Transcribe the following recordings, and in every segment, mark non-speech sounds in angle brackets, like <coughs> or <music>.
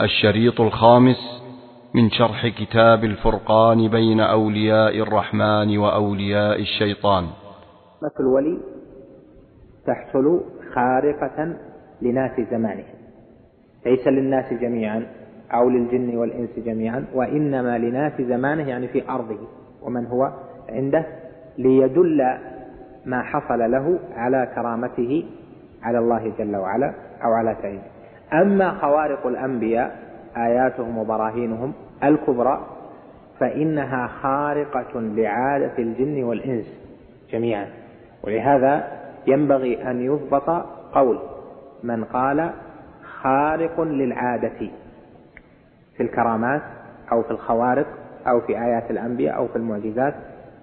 الشريط الخامس من شرح كتاب الفرقان بين أولياء الرحمن وأولياء الشيطان. الولي تحصل خارقة لناس زمانه ليس للناس جميعا أو للجن والإنس جميعا وإنما لناس زمانه يعني في أرضه. ومن هو عنده؟ ليدل ما حصل له على كرامته على الله جل وعلا أو على تعيينه. أما خوارق الأنبياء آياتهم وبراهينهم الكبرى فإنها خارقة لعادة الجن والإنس جميعا ولهذا ينبغي أن يضبط قول من قال خارق للعادة في الكرامات أو في الخوارق أو في آيات الأنبياء أو في المعجزات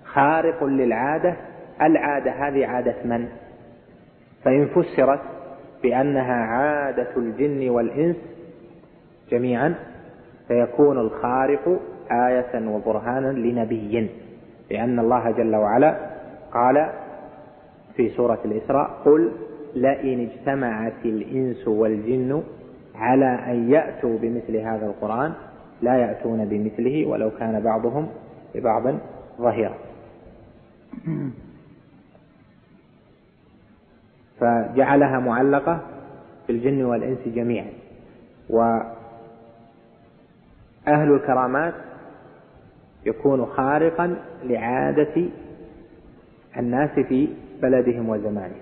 خارق للعادة العادة هذه عادة من؟ فإن فسرت بأنها عادة الجن والإنس جميعا فيكون الخارق آية وبرهانا لنبي. لأن الله جل وعلا قال في سورة الإسراء قل لئن اجتمعت الإنس والجن على أن يأتوا بمثل هذا القرآن لا يأتون بمثله ولو كان بعضهم لبعض ظهيرا. <clears throat> فجعلها معلقة بالجن والإنس جميعا. وأهل الكرامات يكون خارقا لعادة الناس في بلدهم وزمانهم.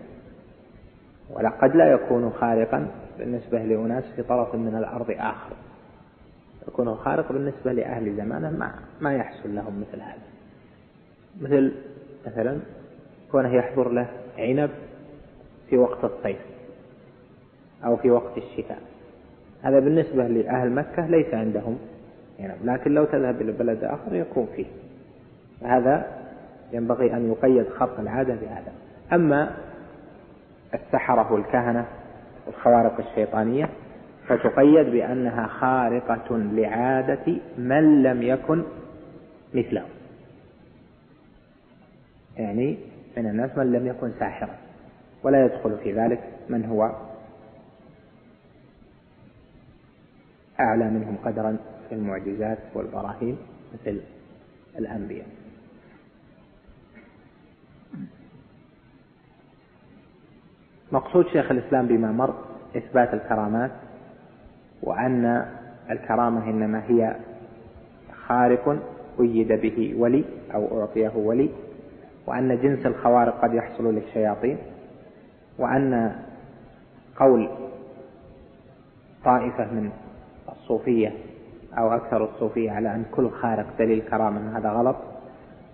ولقد لا يكون خارقا بالنسبة لأناس في طرف من الأرض آخر. يكون خارق بالنسبة لأهل زمانه ما, ما يحصل لهم مثل هذا. مثل مثلا كونه يحضر له عنب في وقت الصيف أو في وقت الشتاء. هذا بالنسبة لأهل مكة ليس عندهم عنب لكن لو تذهب إلى بلد آخر يكون فيه. هذا ينبغي أن يقيد خط العادة بهذا. أما السحرة والكهنة والخوارق الشيطانية فتقيد بأنها خارقة لعادة من لم يكن مثله. يعني من الناس من لم يكن ساحرا. ولا يدخل في ذلك من هو أعلى منهم قدرا في المعجزات والبراهين مثل الأنبياء. مقصود شيخ الإسلام بما مر إثبات الكرامات وأن الكرامة إنما هي خارق أيد به ولي أو أعطيه ولي وأن جنس الخوارق قد يحصل للشياطين. وأن قول طائفة من الصوفية أو أكثر الصوفية على أن كل خارق دليل كرامة هذا غلط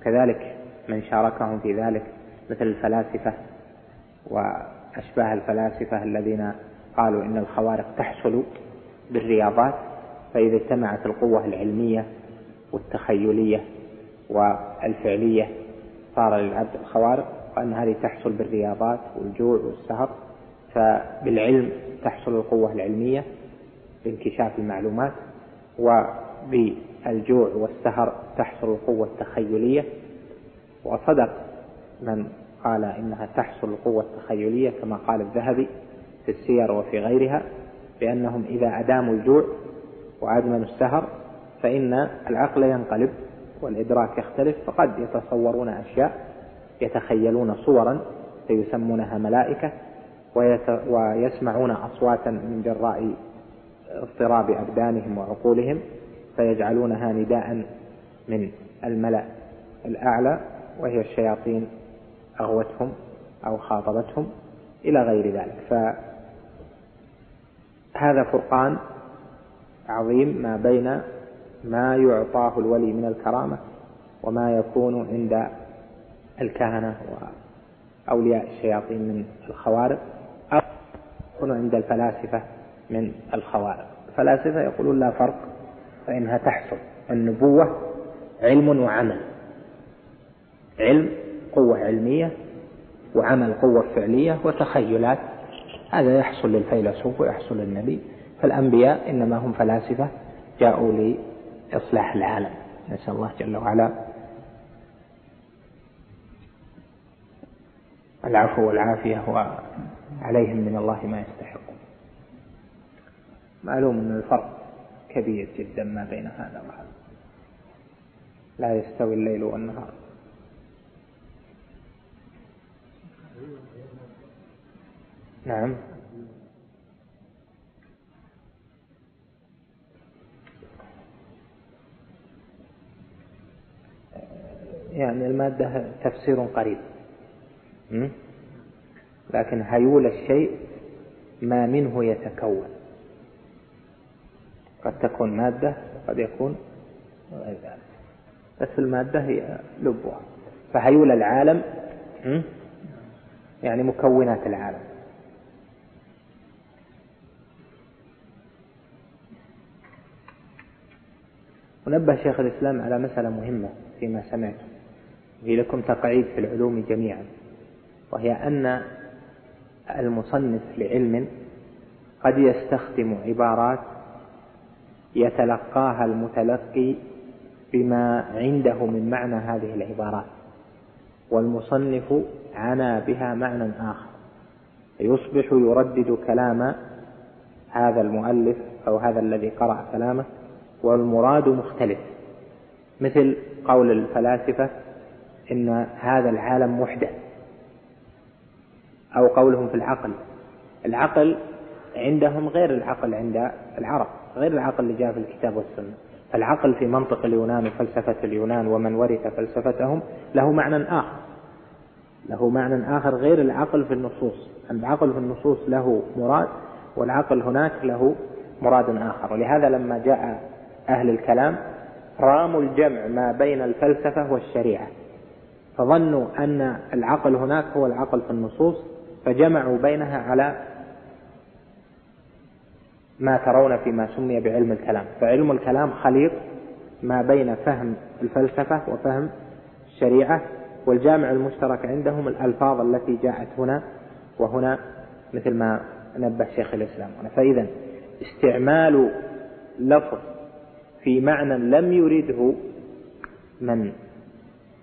كذلك من شاركهم في ذلك مثل الفلاسفة وأشباه الفلاسفة الذين قالوا إن الخوارق تحصل بالرياضات فإذا اجتمعت القوة العلمية والتخيلية والفعلية صار للعبد الخوارق وأن هذه تحصل بالرياضات والجوع والسهر فبالعلم تحصل القوة العلمية بانكشاف المعلومات وبالجوع والسهر تحصل القوة التخيلية. وصدق من قال إنها تحصل القوة التخيلية كما قال الذهبي في السير وفي غيرها بأنهم إذا أداموا الجوع وأدمنوا السهر فإن العقل ينقلب والإدراك يختلف فقد يتصورون أشياء يتخيلون صورا فيسمونها ملائكة ويسمعون أصواتا من جراء اضطراب أبدانهم وعقولهم فيجعلونها نداء من الملأ الأعلى وهي الشياطين أغوتهم أو خاطبتهم إلى غير ذلك. فهذا فرقان عظيم ما بين ما يعطاه الولي من الكرامة وما يكون عند الكهنة وأولياء الشياطين من الخوارق أو يكون عند الفلاسفة من الخوارق. الفلاسفة يقولون لا فرق فإنها تحصل. النبوة علم وعمل. علم قوة علمية وعمل قوة فعلية وتخيلات. هذا يحصل للفيلسوف ويحصل للنبي. فالأنبياء إنما هم فلاسفة جاءوا لإصلاح العالم. نسأل الله جل وعلا العفو والعافية وعليهم من الله ما يستحقون معلوم أن الفرق كبير جدا ما بين هذا وهذا. لا يستوي الليل والنهار. نعم. يعني المادة تفسير قريب. لكن هيول الشيء ما منه يتكون. قد تكون مادة وقد يكون غير ذلك. بس المادة هي لبها فهيول العالم يعني مكونات العالم. ونبه شيخ الإسلام على مسألة مهمة فيما سمعت. وهي لكم تقعيد في العلوم جميعا. وهي أن المصنف لعلم قد يستخدم عبارات يتلقاها المتلقي بما عنده من معنى هذه العبارات والمصنف عنا بها معنى آخر يصبح يردد كلام هذا المؤلف أو هذا الذي قرأ كلامه والمراد مختلف مثل قول الفلاسفة إن هذا العالم محدث. أو قولهم في العقل. العقل عندهم غير العقل عند العرب غير العقل اللي جاء في الكتاب والسنة. فالعقل في منطق اليونان وفلسفة اليونان ومن ورث فلسفتهم له معنى آخر. له معنى آخر غير العقل في النصوص. العقل في النصوص له مراد والعقل هناك له مراد آخر. ولهذا لما جاء أهل الكلام راموا الجمع ما بين الفلسفة والشريعة فظنوا أن العقل هناك هو العقل في النصوص فجمعوا بينها على ما ترون فيما سمي بعلم الكلام. فعلم الكلام خليط ما بين فهم الفلسفة وفهم الشريعة والجامع المشترك عندهم الألفاظ التي جاءت هنا وهنا مثل ما نبه شيخ الإسلام. فإذا استعمال لفظ في معنى لم يرده من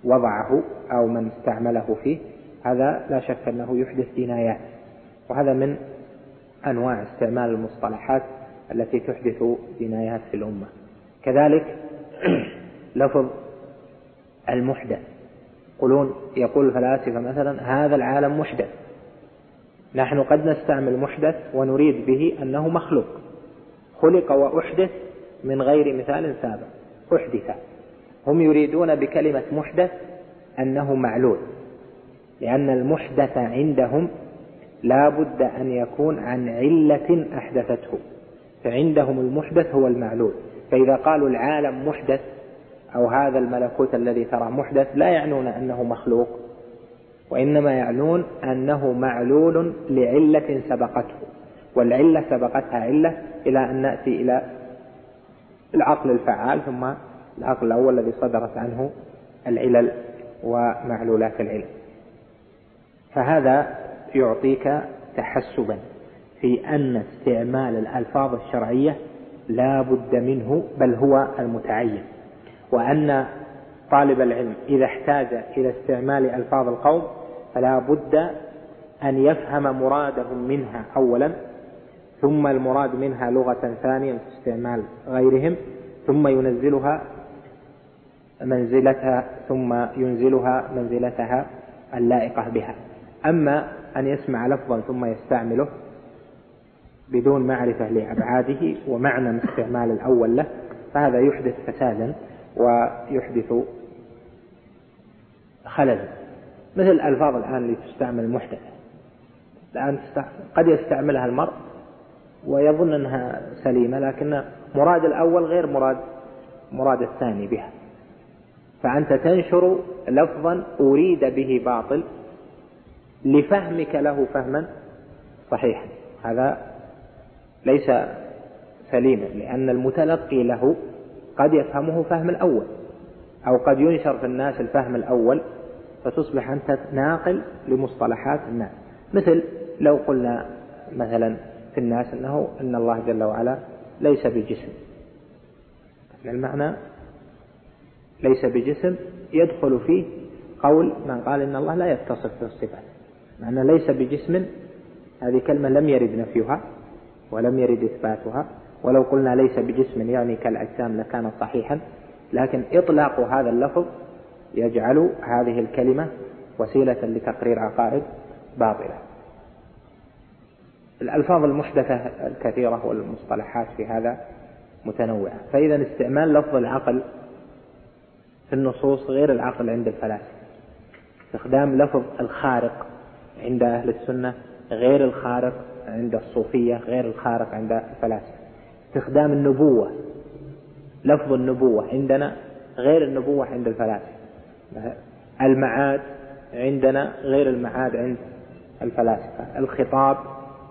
وضعه أو من استعمله فيه هذا لا شك أنه يحدث جنايات وهذا من أنواع استعمال المصطلحات التي تحدث جنايات في الأمة. كذلك <clears throat> لفظ المحدث. يقولون يقول الفلاسفة مثلا هذا العالم محدث. نحن قد نستعمل محدث ونريد به أنه مخلوق. خلق وأحدث من غير مثال سابق. أحدث. هم يريدون بكلمة محدث أنه معلول. لأن المحدث عندهم لا بد أن يكون عن علة أحدثته فعندهم المحدث هو المعلول. فإذا قالوا العالم محدث أو هذا الملكوت الذي ترى محدث لا يعنون أنه مخلوق وإنما يعنون أنه معلول لعلة سبقته. والعلة سبقتها علة إلى أن نأتي إلى العقل الفعال ثم العقل الأول الذي صدرت عنه العلل ومعلولات العلم. فهذا يعطيك تحسبا في أن استعمال الألفاظ الشرعية لا بد منه بل هو المتعين. وأن طالب العلم إذا احتاج إلى استعمال ألفاظ القوم فلا بد أن يفهم مرادهم منها أولا ثم المراد منها لغة ثانية في استعمال غيرهم ثم ينزلها منزلتها ثم ينزلها منزلتها اللائقة بها. أما أن يسمع لفظا ثم يستعمله بدون معرفة لأبعاده ومعنى استعمال الأول له فهذا يحدث فسادا ويحدث خللا مثل الألفاظ الآن اللي تستعمل محدثة الآن قد يستعملها المرء ويظن أنها سليمة لكن مراد الأول غير مراد مراد الثاني بها. فأنت تنشر لفظا أريد به باطل لفهمك له فهما صحيحا. هذا ليس سليما لأن المتلقي له قد يفهمه فهم الأول أو قد ينشر في الناس الفهم الأول فتصبح أنت ناقل لمصطلحات الناس. مثل لو قلنا مثلا في الناس أنه أن الله جل وعلا ليس بجسم. المعنى ليس بجسم يدخل فيه قول من قال إن الله لا يتصف بالصفات. معنى ليس بجسم هذه كلمة لم يرد نفيها ولم يرد إثباتها. ولو قلنا ليس بجسم يعني كالأجسام لكان صحيحا لكن إطلاق هذا اللفظ يجعل هذه الكلمة وسيلة لتقرير عقائد باطلة. الألفاظ المحدثة الكثيرة والمصطلحات في هذا متنوعة. فإذا استعمال لفظ العقل في النصوص غير العقل عند الفلاسفة. استخدام لفظ الخارق عند أهل السنة غير الخارق عند الصوفية غير الخارق عند الفلاسفة. استخدام النبوة لفظ النبوة عندنا غير النبوة عند الفلاسفة. المعاد عندنا غير المعاد عند الفلاسفة. الخطاب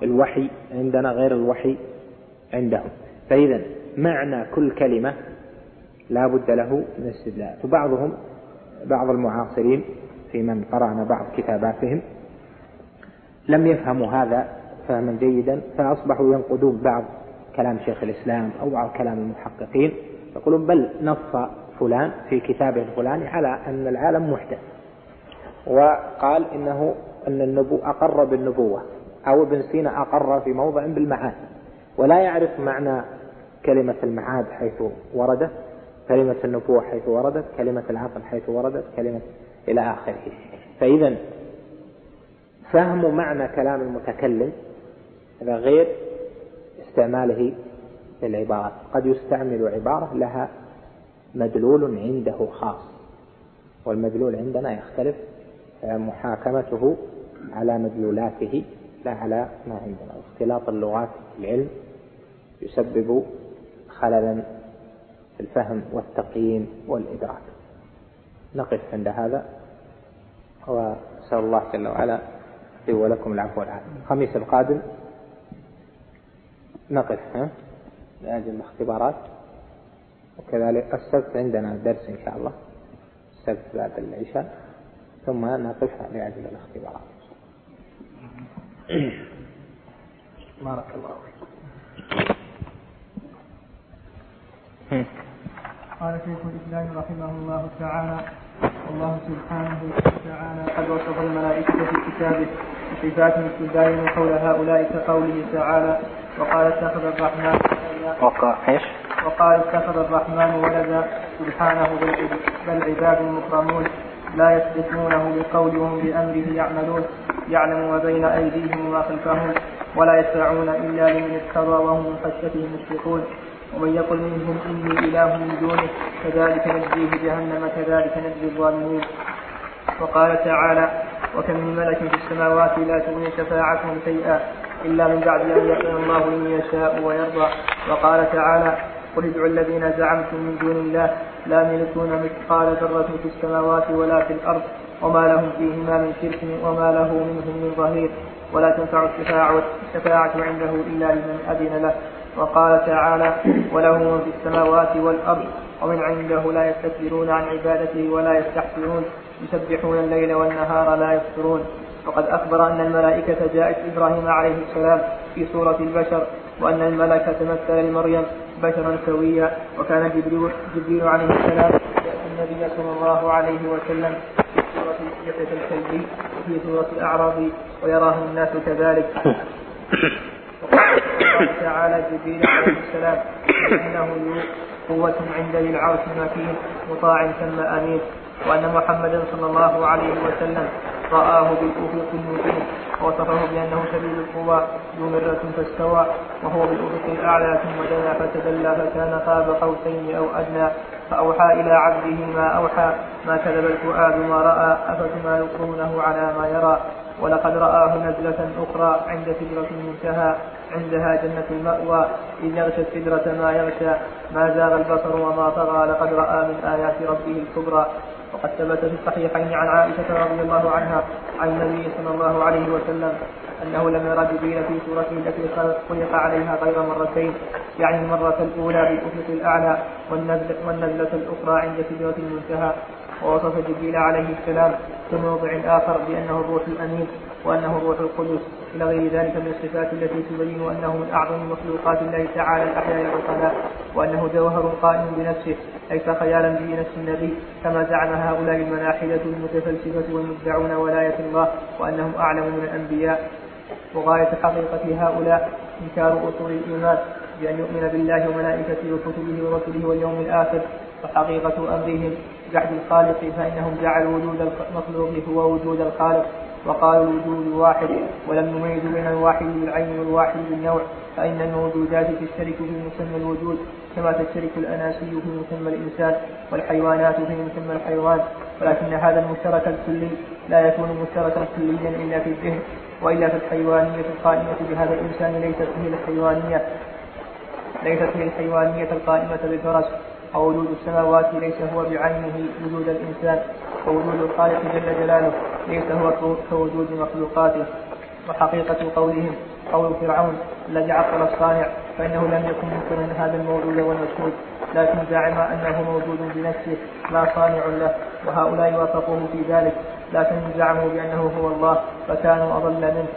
الوحي عندنا غير الوحي عندهم. فإذا معنى كل كلمة لا بد له من استدلال. وبعضهم بعض المعاصرين في من قرأنا بعض كتاباتهم لم يفهموا هذا فهما جيدا فأصبحوا ينقدون بعض كلام شيخ الإسلام أو بعض كلام المحققين يقولون بل نص فلان في كتابه الفلاني على أن العالم محدث. وقال إنه أن النبو أقر بالنبوة أو ابن سينا أقر في موضع بالمعاد ولا يعرف معنى كلمة المعاد حيث وردت كلمة النبوة حيث وردت كلمة العقل حيث وردت كلمة إلى آخره. فإذا فهم معنى كلام المتكلم هذا غير استعماله للعبارات قد يستعمل عبارة لها مدلول عنده خاص والمدلول عندنا يختلف محاكمته على مدلولاته لا على ما عندنا. اختلاط اللغات في العلم يسبب خللا في الفهم والتقييم والإدراك. نقف عند هذا وأسأل الله جل وعلا ولكم العفو والعافية. الخميس القادم نقف ها؟ لأجل الاختبارات. وكذلك السبت عندنا درس إن شاء الله السبت بعد العشاء ثم نقف لأجل الاختبارات. بارك الله فيك. قال شيخ الإسلام رحمه الله تعالى والله سبحانه وتعالى قد وصف الملائكة في كتابه بصفات تباين حول هؤلاء كقوله تعالى وقال اتخذ الرحمن وقال إيش؟ وقال اتخذ الرحمن ولدا. سبحانه بل عباد مكرمون لا يسبقونه بقول وهم بأمره يعملون. يعلم ما بين أيديهم وما خلفهم. ولا يشفعون إلا لمن ارتضى وهم من خشيته مشفقون. ومن يقل منهم إني إله من دونه كذلك نجزيه جهنم كذلك نجزي الظالمين. وقال تعالى وكم من ملك في السماوات لا تغني شفاعتهم شيئا إلا من بعد أن يقين الله من يشاء ويرضى. وقال تعالى قل ادعوا الذين زعمتم من دون الله لا يملكون مثقال ذرة في السماوات ولا في الأرض وما لهم فيهما من شرك وما له منهم من ظهير ولا تنفع الشفاعة عنده إلا لمن أذن له. وقال تعالى وله من في السماوات والأرض ومن عنده لا يستكبرون عن عبادته ولا يستحسرون يسبحون الليل والنهار لا يفترون. وقد أخبر أن الملائكة جاءت إبراهيم عليه السلام في صورة البشر وأن الملك تمثل لمريم بشرا سويا وكان جبريل, جبريل عليه السلام يأتي النبي صلى الله عليه وسلم في سورة يحيى الكلبي وفي سورة الأعراب ويراه الناس كذلك. <coughs> <coughs> تعالى جبريل عليه السلام إنه قوة عند ذي العرش مكين مطاع ثم أمين. وأن محمدا صلى الله عليه وسلم رآه بالأفق المبين ووصفه بأنه شديد القوى ذو مرة فاستوى وهو بالأفق الأعلى ثم دنا فتدلى فكان قاب قوسين أو أدنى فأوحى إلى عبده ما أوحى ما كذب الفؤاد ما رأى أفتمارونه على ما يرى ولقد رآه نزلة أخرى عند سدرة المنتهى عندها جنة المأوى إذ يغشى السدرة ما يغشى ما زاغ البصر وما طغى لقد رأى من آيات ربه الكبرى. وقد ثبت في الصحيحين عن عائشة رضي الله عنها عن النبي صلى الله عليه وسلم أنه لم يرى جبريل في سورته التي خلق عليها غير مرتين يعني المرة الأولى بالأفق الأعلى والنزلة الأخرى عند سدرة المنتهى ووصف جبريل عليه السلام في موضع آخر بأنه الروح الأمين وأنه الروح القدس. إلى غير ذلك من الصفات التي تبين أنه من أعظم مخلوقات الله تعالى الأحياء العقلاء وأنه جوهر قائم بنفسه ليس خيالا به نفس النبي كما زعم هؤلاء الملاحدة المتفلسفة والمدعون ولاية الله وأنهم أعلم من الأنبياء. وغاية حقيقة هؤلاء إنكار أصول الإيمان بأن يؤمن بالله وملائكته وكتبه ورسله واليوم الآخر وحقيقة أمرهم جحد الخالق فإنهم جعلوا وجود المخلوق هو وجود الخالق. وقالوا الوجود واحد ولم يميزوا بين الواحد بالعين والواحد بالنوع فإن الموجودات تشترك في مسمى الوجود كما تشترك الأناسي في مسمى الإنسان والحيوانات في مسمى الحيوان ولكن هذا المشترك الكلي لا يكون مشتركا كليا إلا في الذهن وإلا في الحيوانية القائمة بهذا الإنسان ليست هي الحيوانية ليست هي الحيوانية القائمة بالفرس. ووجود السماوات ليس هو بعينه وجود الإنسان ووجود الخالق جل جلاله ليس هو كوجود مخلوقاته. وحقيقة قولهم قول فرعون الذي عقل الصانع فإنه لم يكن منكرا هذا الموجود والمشهود لكن زعم أنه موجود بنفسه لا صانع له وهؤلاء وافقوه في ذلك لكن زعموا بأنه هو الله فكانوا أضل منه.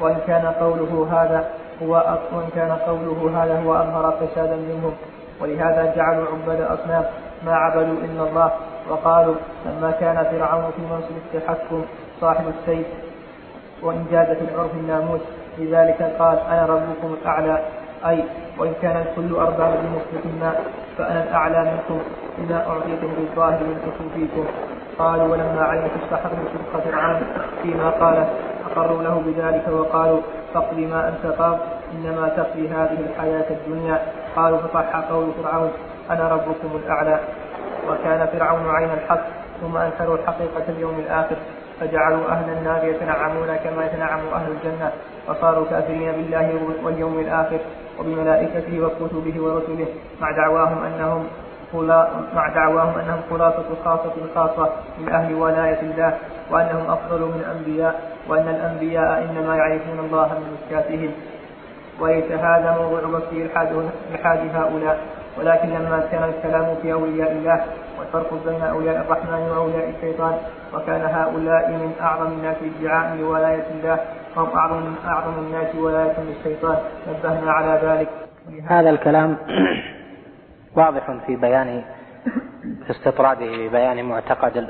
وإن كان قوله هذا هو وإن كان قوله هذا هو أظهر فسادا منهم. ولهذا جعلوا عباد أصنام ما عبدوا إلا الله وقالوا لما كان فرعون في منصب التحكم صاحب السيف وإن جاز في العرف الناموس لذلك قال أنا ربكم الأعلى أي وإن كان الكل أرباب بنسبة ما فأنا الأعلى منكم بما أعطيتم بالظاهر من فيكم قالوا ولما علمت السحر صدق فرعون فيما قال أقروا له بذلك وقالوا فاقض ما أنت قاض إنما تقضي هذه الحياة الدنيا. قالوا فصح قول فرعون أنا ربكم الأعلى. وكان فرعون عين الحق ثم أنكروا الحقيقة اليوم الآخر. فجعلوا أهل النار يتنعمون كما يتنعم أهل الجنة. وصاروا كافرين بالله واليوم الآخر وبملائكته وكتبه ورسله مع دعواهم أنهم مع دعواهم أنهم خلاصة خاصة خاصة من أهل ولاية الله. وأنهم أفضل من الأنبياء وأن الأنبياء إنما يعرفون الله من مشكاتهم. وليس هذا موضوع بسط إلحاد هؤلاء ولكن لما كان الكلام في أولياء الله والفرق بين أولياء الرحمن وأولياء الشيطان وكان هؤلاء من أعظم الناس ادعاء لولاية الله وهم أعظم من أعظم الناس ولاية للشيطان. نبهنا على ذلك. هذا الكلام واضح في بيان في استطراده ببيان معتقد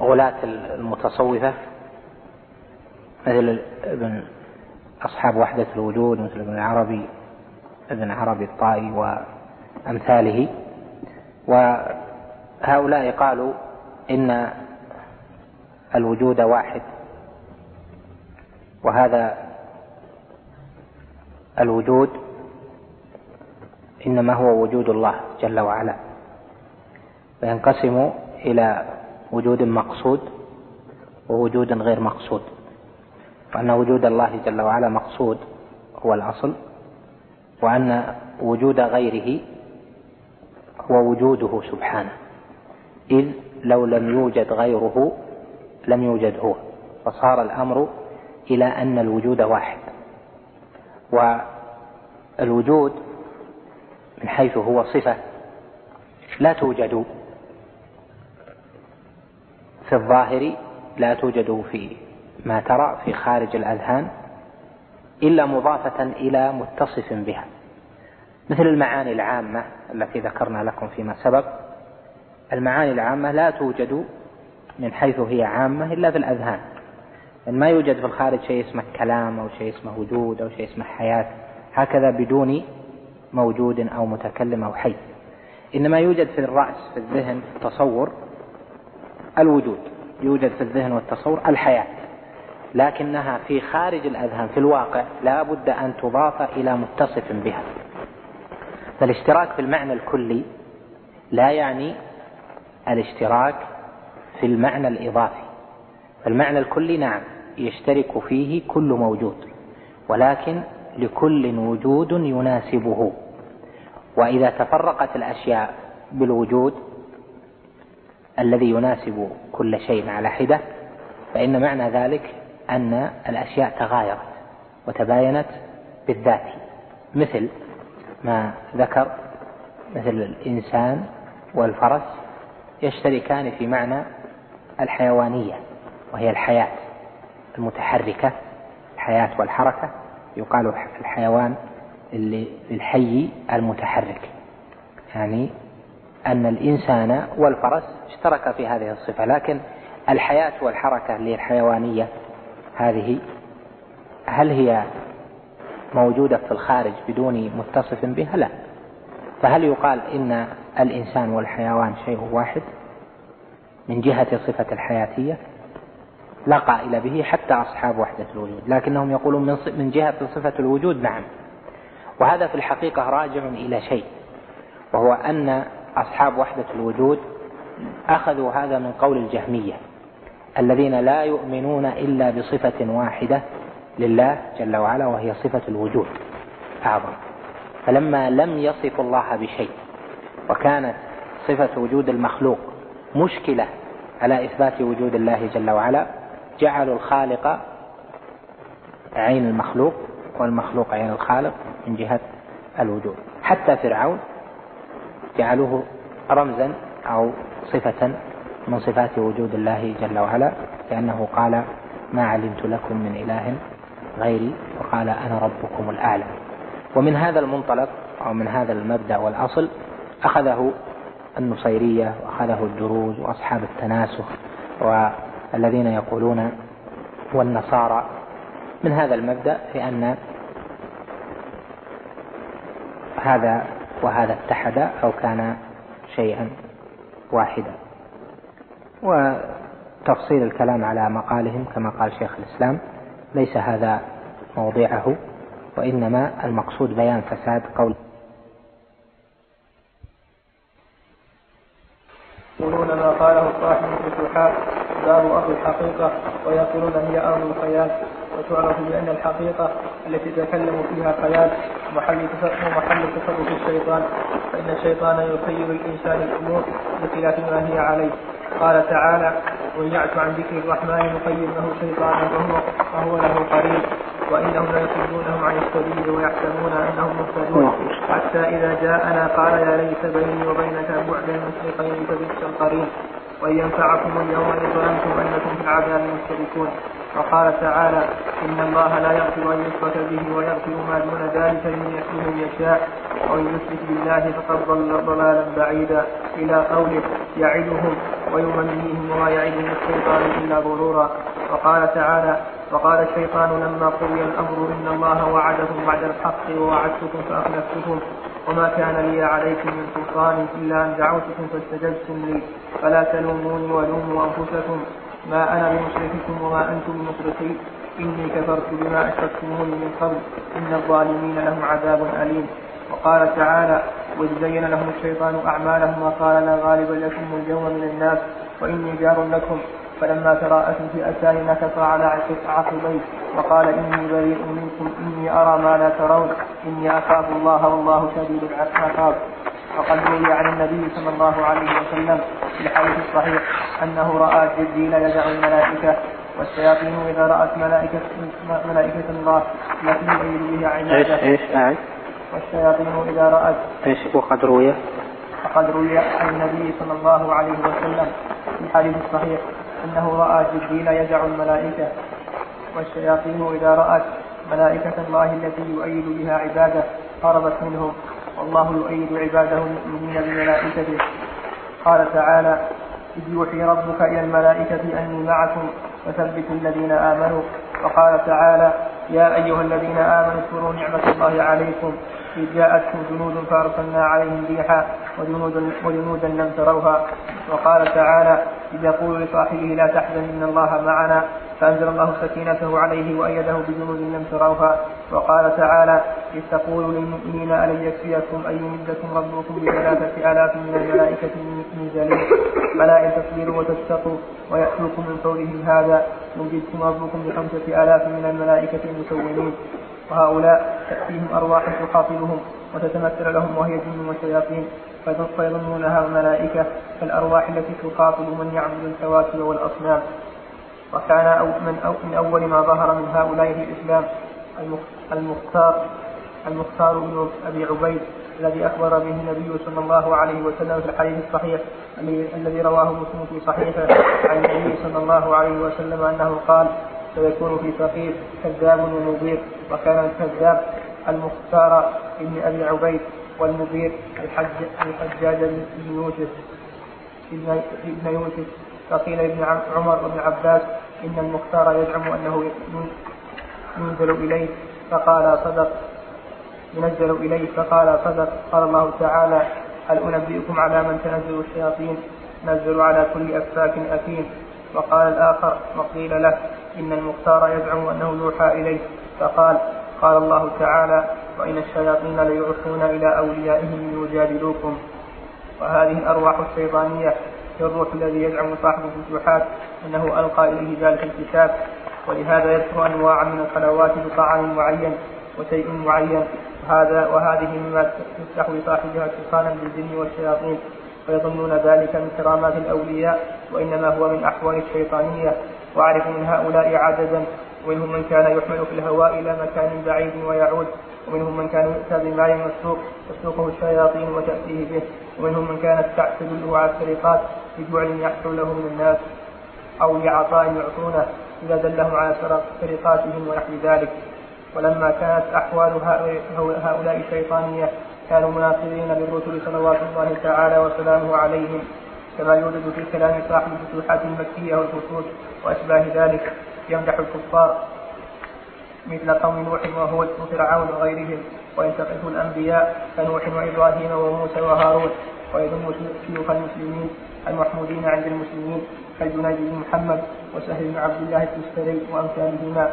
غلاة المتصوفة مثل ابن أصحاب وحدة الوجود مثل ابن العربي ابن عربي الطائي وأمثاله. وهؤلاء قالوا إن الوجود واحد وهذا الوجود إنما هو وجود الله جل وعلا فينقسم إلى وجود مقصود ووجود غير مقصود. وأن وجود الله جل وعلا مقصود هو الأصل وأن وجود غيره هو وجوده سبحانه. إذ لو لم يوجد غيره لم يوجد هو. فصار الأمر إلى أن الوجود واحد. والوجود من حيث هو صفة لا توجد في الظاهر لا توجد في ما ترى في خارج الأذهان إلا مضافة إلى متصف بها. مثل المعاني العامة التي ذكرنا لكم فيما سبق المعاني العامة لا توجد من حيث هي عامة إلا في الأذهان. إن ما يوجد في الخارج شيء اسمه كلام أو شيء اسمه وجود أو شيء اسمه حياة هكذا بدون موجود أو متكلم أو حي. إنما يوجد في الرأس في الذهن في التصور الوجود يوجد في الذهن والتصور الحياة لكنها في خارج الأذهان في الواقع لا بد أن تضاف إلى متصف بها. فالاشتراك في المعنى الكلي لا يعني الاشتراك في المعنى الإضافي. المعنى الكلي نعم يشترك فيه كل موجود ولكن لكل وجود يناسبه. وإذا تفرقت الأشياء بالوجود الذي يناسب كل شيء على حدة فإن معنى ذلك أن الأشياء تغايرت وتباينت بالذات. مثل ما ذكر مثل الإنسان والفرس يشتركان في معنى الحيوانية وهي الحياة المتحركة الحياة والحركة. يقال الحيوان للحي المتحرك يعني أن الإنسان والفرس اشترك في هذه الصفة لكن الحياة والحركة اللي الحيوانية هذه هل هي موجودة في الخارج بدون متصف بها؟ لا. فهل يقال إن الإنسان والحيوان شيء واحد من جهة صفة الحياتية؟ لا قائل به حتى أصحاب وحدة الوجود لكنهم يقولون من جهة صفة الوجود نعم. وهذا في الحقيقة راجع إلى شيء وهو أن أصحاب وحدة الوجود أخذوا هذا من قول الجهمية الذين لا يؤمنون إلا بصفة واحدة لله جل وعلا وهي صفة الوجود. أعظم. فلما لم يصف الله بشيء وكانت صفة وجود المخلوق مشكلة على إثبات وجود الله جل وعلا جعلوا الخالق عين المخلوق والمخلوق عين الخالق من جهة الوجود. حتى فرعون جعلوه رمزا أو صفة من صفات وجود الله جل وعلا لأنه قال ما علمت لكم من إله غيري وقال أنا ربكم الأعلى ومن هذا المنطلق أو من هذا المبدأ والأصل أخذه النصيرية وأخذه الدروز وأصحاب التناسخ والذين يقولون والنصارى. من هذا المبدأ في أن هذا وهذا اتحدا أو كان شيئا واحدا. وتفصيل الكلام على مقالهم كما قال شيخ الإسلام ليس هذا موضعه وإنما المقصود بيان فساد قول. يقولون ما قاله صاحب الفتوحات باب أرض الحقيقة ويقولون هي أرض الخيال. وتعرف بأن الحقيقة التي تكلموا فيها خيال ومحل ومحل تصرف الشيطان فإن الشيطان يخيل الإنسان الأمور بخلاف ما هي عليه. قال تعالى وإن يعش عن ذكر الرحمن نخيل له شيطانا فهو, فهو له قريب وإنهم ليصدونهم عن السبيل ويحسبون أنهم مهتدون. حتى إذا جاءنا قال يا ليت بيني وبينك بعد المشرقين فبئس القرين وإن ينفعكم اليوم إذ ظننتم أنكم في العذاب مشتركون وقال تعالى إن الله لا يغفر أن يشرك به ويغفر ما دون ذلك لمن يشاء ومن يشرك بالله فقد ضل ضلالا بعيدا إلى قوله يعدهم ويمنيهم وما يعدهم الشيطان إلا غرورا. وقال تعالى وقال الشيطان لما قضي الأمر إن الله وعدكم بعد الحق ووعدتكم فأخلفتكم وما كان لي عليكم من سلطان إلا أن دعوتكم فاستجبتم لي. فلا تلوموني ولوموا أنفسكم. ما أنا بمشرككم وما أنتم بمشركي إني كفرت بما أشركتموني من قبل. إن الظالمين لهم عذاب أليم. وقال تعالى وإذ زين لهم الشيطان أعمالهم وقال لا غالب لكم اليوم من الناس. وإني جار لكم. فلما تراءت فئتان نكص على عقبيه. وقال إني بريء منكم. إني أرى ما لا ترون. إني أخاف الله والله شديد العقاب. وقد روي عن النبي صلى الله عليه وسلم في الحديث الصحيح أنه رأى جبريل يدع الملائكة والشياطين إذا رأت ملائكة ملائكة الله يؤيد بها عباده. إيش إيش والشياطين إذا رأت إيش وقد روي. وقد روي عن النبي صلى الله عليه وسلم في الحديث الصحيح أنه رأى جبريل يدع الملائكة والشياطين إذا رأت ملائكة الله التي يؤيد بها عباده هربت منهم. والله يؤيد عباده المؤمنين بملائكته قال تعالى إذ يوحي ربك إلى الملائكة أني معكم فثبتوا الذين آمنوا. وقال تعالى يا أيها الذين آمنوا اذكروا نعمة الله عليكم. إذ جاءتكم جنود فأرسلنا عليهم ريحا وجنودا, وجنودا لم تروها. وقال تعالى إذ يقول لصاحبه لا تحزن إن الله معنا. فأنزل الله سكينته عليه وأيده بجنود لم تروها وقال تعالى إذ تقول للمؤمنين ألن يكفيكم أن يمدكم ربكم بثلاثة آلاف من الملائكة منزلين فلا إن تصبروا وتتقوا ويأتوكم من فورهم هذا. يمددكم ربكم بخمسة آلاف من الملائكة المسومين. وهؤلاء تأتيهم أرواح تخاطبهم وتتمثل لهم وهي جن وشياطين. فيظنونها الملائكة كالأرواح التي تخاطب من يعبد الكواكب والأصنام. وكان من, من أول ما ظهر من هؤلاء في الإسلام المختار المختار بن أبي عبيد الذي أخبر به النبي صلى الله عليه وسلم في الحديث الصحيح الذي رواه مسلم في صحيحه عن النبي صلى الله عليه وسلم أنه قال سيكون في ثقيف كذاب ومضير. وكان الكذاب المختار ابن أبي عبيد والمضير الحج الحجاج بن يوسف ابن يوسف. فقيل ابن عمر وابن عباس إن المختار يزعم أنه ينزل إليه فقال صدق. ينزل إليه فقال صدق. قال الله تعالى هل أنبئكم على من تنزل الشياطين؟ نزل على كل أفاك أثيم. وقال الآخر وقيل له إن المختار يزعم أنه يوحى إليه. فقال قال الله تعالى وإن الشياطين ليعفون إلى أوليائهم ليجادلوكم. وهذه الأرواح الشيطانية الروح الذي يزعم صاحب الفتوحات أنه ألقى إليه ذلك الكتاب. ولهذا يذكر أنواعا من الخلوات بطعام معين وشيء معين. وهذا وهذه مما تفتح لصاحبها سلطانا بالجن والشياطين. فيظنون ذلك من كرامات الأولياء وإنما هو من أحوال الشيطانية. وأعرف من هؤلاء عددا ومنهم من كان يحمل في الهواء إلى مكان بعيد ويعود. ومنهم من كان يؤتى بماء مسلوق تسلقه الشياطين وتأتيه به. ومنهم من كانت تدله على السرقات. بجوع يحصل له من الناس أو لعطاء يعطونه إذا دلهم على سرقاتهم ونحو ذلك. ولما كانت أحوال هؤلاء شيطانية كانوا مناصرين للرسل صلوات الله تعالى وسلامه عليهم كما يوجد في كلام صاحب الفتوحات المكية والفصول وأشباه ذلك يمدح الكفار مثل قوم نوح وهو وفرعون وغيرهم وينتقص الأنبياء كنوح وإبراهيم وموسى وهارون ويذم شيوخ المسلمين. المحمودين عند المسلمين كالجنيد بن محمد وسهل بن عبد الله التستري وأمثالهما.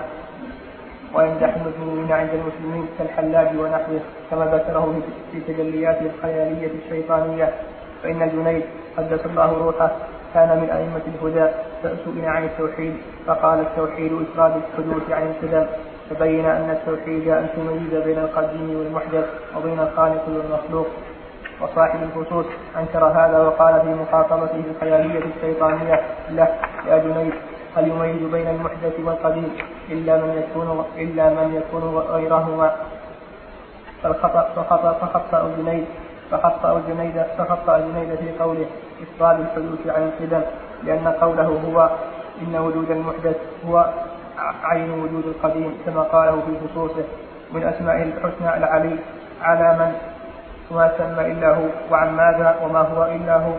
ويمدح المسلمين عند المسلمين كالحلاج ونحوه كما ذكره في تجلياته الخيالية الشيطانية. فإن الجنيد قدس الله روحه كان من أئمة الهدى فسئل عن التوحيد فقال التوحيد إفراد الحدوث عن القدم فبين أن التوحيد أن تميز بين القديم والمحدث وبين الخالق والمخلوق. وصاحب الخصوص أنكر هذا وقال في مخاطبته الخيالية الشيطانية له يا جنيد هل يميز بين المحدث والقديم؟ إلا من يكون إلا من يكون غيرهما فخطأ فخطأ فخطأ جنيد فخطأ جنيد فخطأ جنيد في قوله إفراد الحدوث عن القدم لأن قوله هو إن وجود المحدث هو عين وجود القديم كما قاله في خصوصه من أسمائه الحسنى العلي على من وما سمى إلا هو وعن ماذا وما هو إلا هو.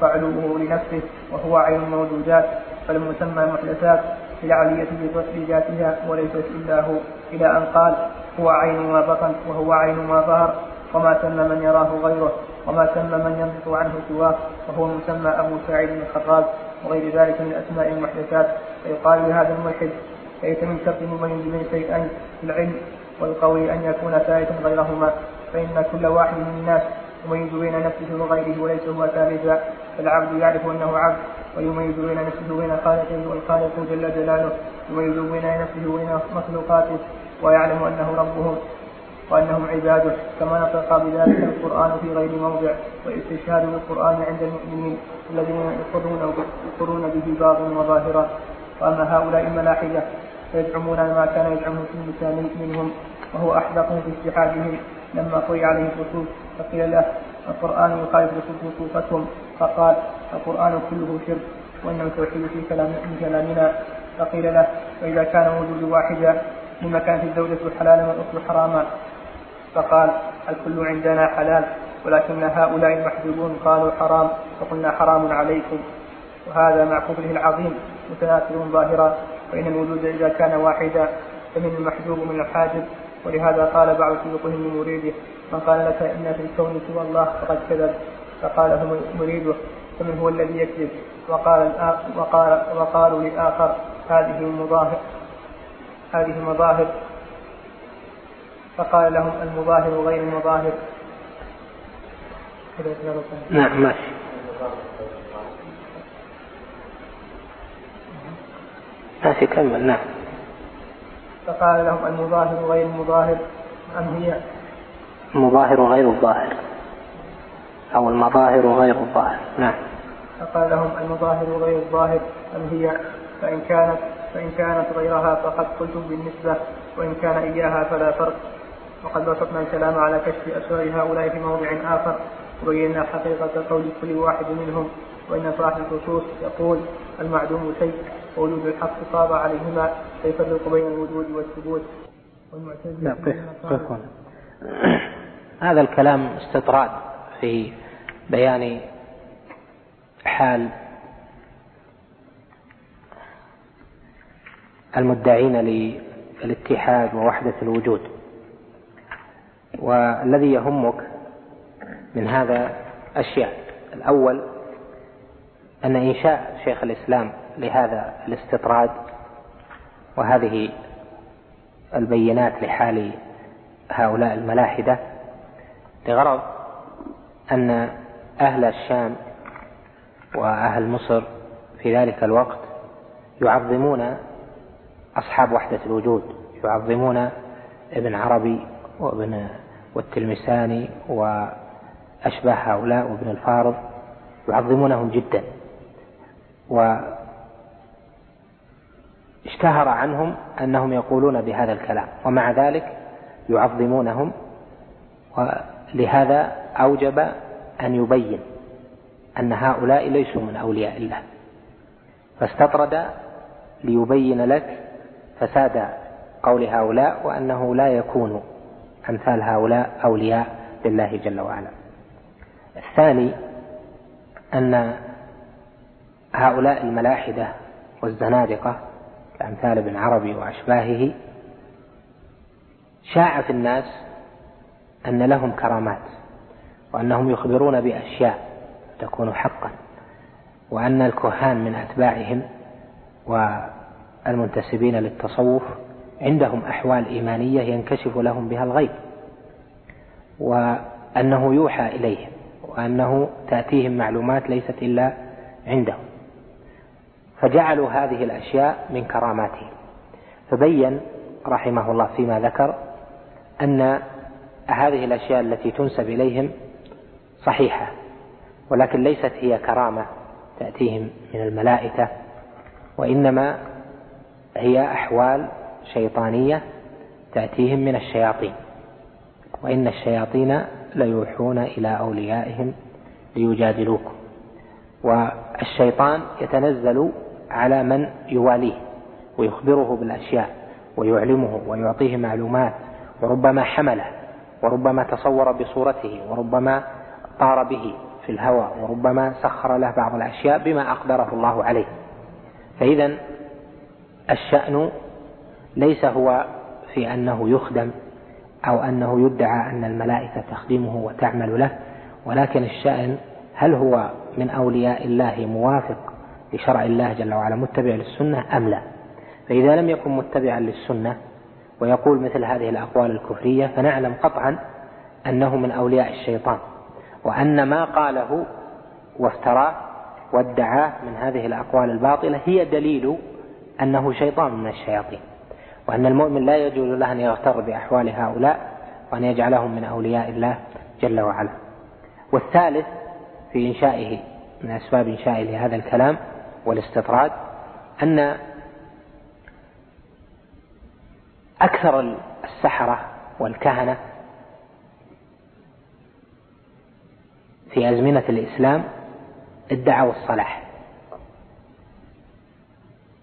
فعلوه لنفسه وهو عين الموجودات فالمسمى محدثات. في العلية بذاتها وليست إلا هو. إلى أن قال هو عين ما بطن وهو عين ما ظهر. وما سمى من يراه غيره وما سمى من ينطق عنه سواه وهو مسمى أبو سعيد الخطاب وغير ذلك من أسماء المحدثات. فيقال لهذا الملحد ليس من شرط مميز من شيئين العلم والقول أن يكون ثالثا غيرهما. فإن كل واحد من الناس يميز بين نفسه وغيره وليس هو ثالثا فالعبد يعرف أنه عبد ويميز بين نفسه وبين خالقه والخالق جل جلاله يميز بين نفسه وبين مخلوقاته ويعلم أنه ربهم وأنهم عباده كما نطق بذلك القرآن في غير موضع والاستشهاد بالقرآن عند المؤمنين الذين يقرون به باطنا وظاهرا وأما هؤلاء الملاحدة فيزعمون ما كان يزعمه كل منهم وهو أحدقهم في اجتهادهم. لما قرئ عليه الرسول فقيل له القرآن يخالف رسوخاتهم فقال القرآن كله شرك وإنه التوحيد في كلام من كلامنا. فقيل له وإذا كان وجود واحدة لما كانت الزوجة حلالا والأخت حراما؟ فقال الكل عندنا حلال ولكن هؤلاء المحجوبون قالوا حرام فقلنا حرام عليكم. وهذا مع كفره العظيم متناثر ظاهرا فإن الوجود إذا كان واحدا فمن المحجوب من الحاجب. ولهذا قال بعض شيوخهم لمريده من قال لك إن في الكون سوى الله فقد كذب. فقال هو مريده فمن هو الذي يكذب؟ وقال وقال وقالوا للآخر هذه مظاهر هذه مظاهر. فقال لهم المظاهر غير المظاهر. نعم ماشي. ماشي كمل نعم. فقال لهم المظاهر غير المظاهر أم هي؟ المظاهر غير الظاهر. أو المظاهر غير الظاهر. نعم. فقال لهم المظاهر غير الظاهر أم هي؟ فإن كانت فإن كانت غيرها فقد قلتم بالنسبة وإن كان إياها فلا فرق. وقد بسطنا الكلام على كشف أسرار هؤلاء في موضع آخر وبينا حقيقة قول كل واحد منهم. وإن صاحب الخصوص يقول المعدوم شيء ووجود الحق طاب عليهما. فيفرق بين الوجود والثبوت؟ والمعتزلة <clears throat> هذا الكلام استطراد في بيان حال المدعين الاتحاد ووحدة الوجود. والذي يهمك من هذا أشياء. الأول أن إنشاء شيخ الإسلام لهذا الاستطراد وهذه البينات لحال هؤلاء الملاحدة لغرض أن أهل الشام وأهل مصر في ذلك الوقت يعظمون أصحاب وحدة الوجود يعظمون ابن عربي وابن والتلمساني وأشباه هؤلاء وابن الفارض يعظمونهم جدا. واشتهر عنهم أنهم يقولون بهذا الكلام ومع ذلك يعظمونهم ولهذا أوجب أن يبين أن هؤلاء ليسوا من أولياء الله. فاستطرد ليبين لك فساد قول هؤلاء وأنه لا يكون أمثال هؤلاء أولياء لله جل وعلا. الثاني أن هؤلاء الملاحدة والزنادقة كأمثال ابن عربي وأشباهه شاع في الناس أن لهم كرامات وأنهم يخبرون بأشياء تكون حقا وأن الكهان من أتباعهم والمنتسبين للتصوف عندهم أحوال إيمانية ينكشف لهم بها الغيب وأنه يوحى إليهم وأنه تأتيهم معلومات ليست إلا عندهم. فجعلوا هذه الأشياء من كراماتهم فبين رحمه الله فيما ذكر أن هذه الأشياء التي تنسب إليهم صحيحة ولكن ليست هي كرامة تأتيهم من الملائكة وإنما هي أحوال شيطانية تأتيهم من الشياطين. وإن الشياطين ليوحون إلى أوليائهم ليجادلوكم والشيطان يتنزل على من يواليه ويخبره بالأشياء ويعلمه ويعطيه معلومات وربما حمله وربما تصور بصورته وربما طار به في الهواء وربما سخر له بعض الأشياء بما أقدره الله عليه. فإذا الشأن ليس هو في أنه يخدم أو أنه يدعى أن الملائكة تخدمه وتعمل له ولكن الشأن هل هو من أولياء الله موافق لشرع الله جل وعلا متبع للسنة أم لا؟ فإذا لم يكن متبعا للسنة ويقول مثل هذه الأقوال الكفرية فنعلم قطعا أنه من أولياء الشيطان وأن ما قاله وافتراه وادعاه من هذه الأقوال الباطلة هي دليل أنه شيطان من الشياطين وأن المؤمن لا يجوز له أن يغتر بأحوال هؤلاء وأن يجعلهم من أولياء الله جل وعلا. والثالث في إنشائه من أسباب إنشائه لهذا الكلام والاستطراد أن أكثر السحرة والكهنة في أزمنة الإسلام ادعوا الصلاح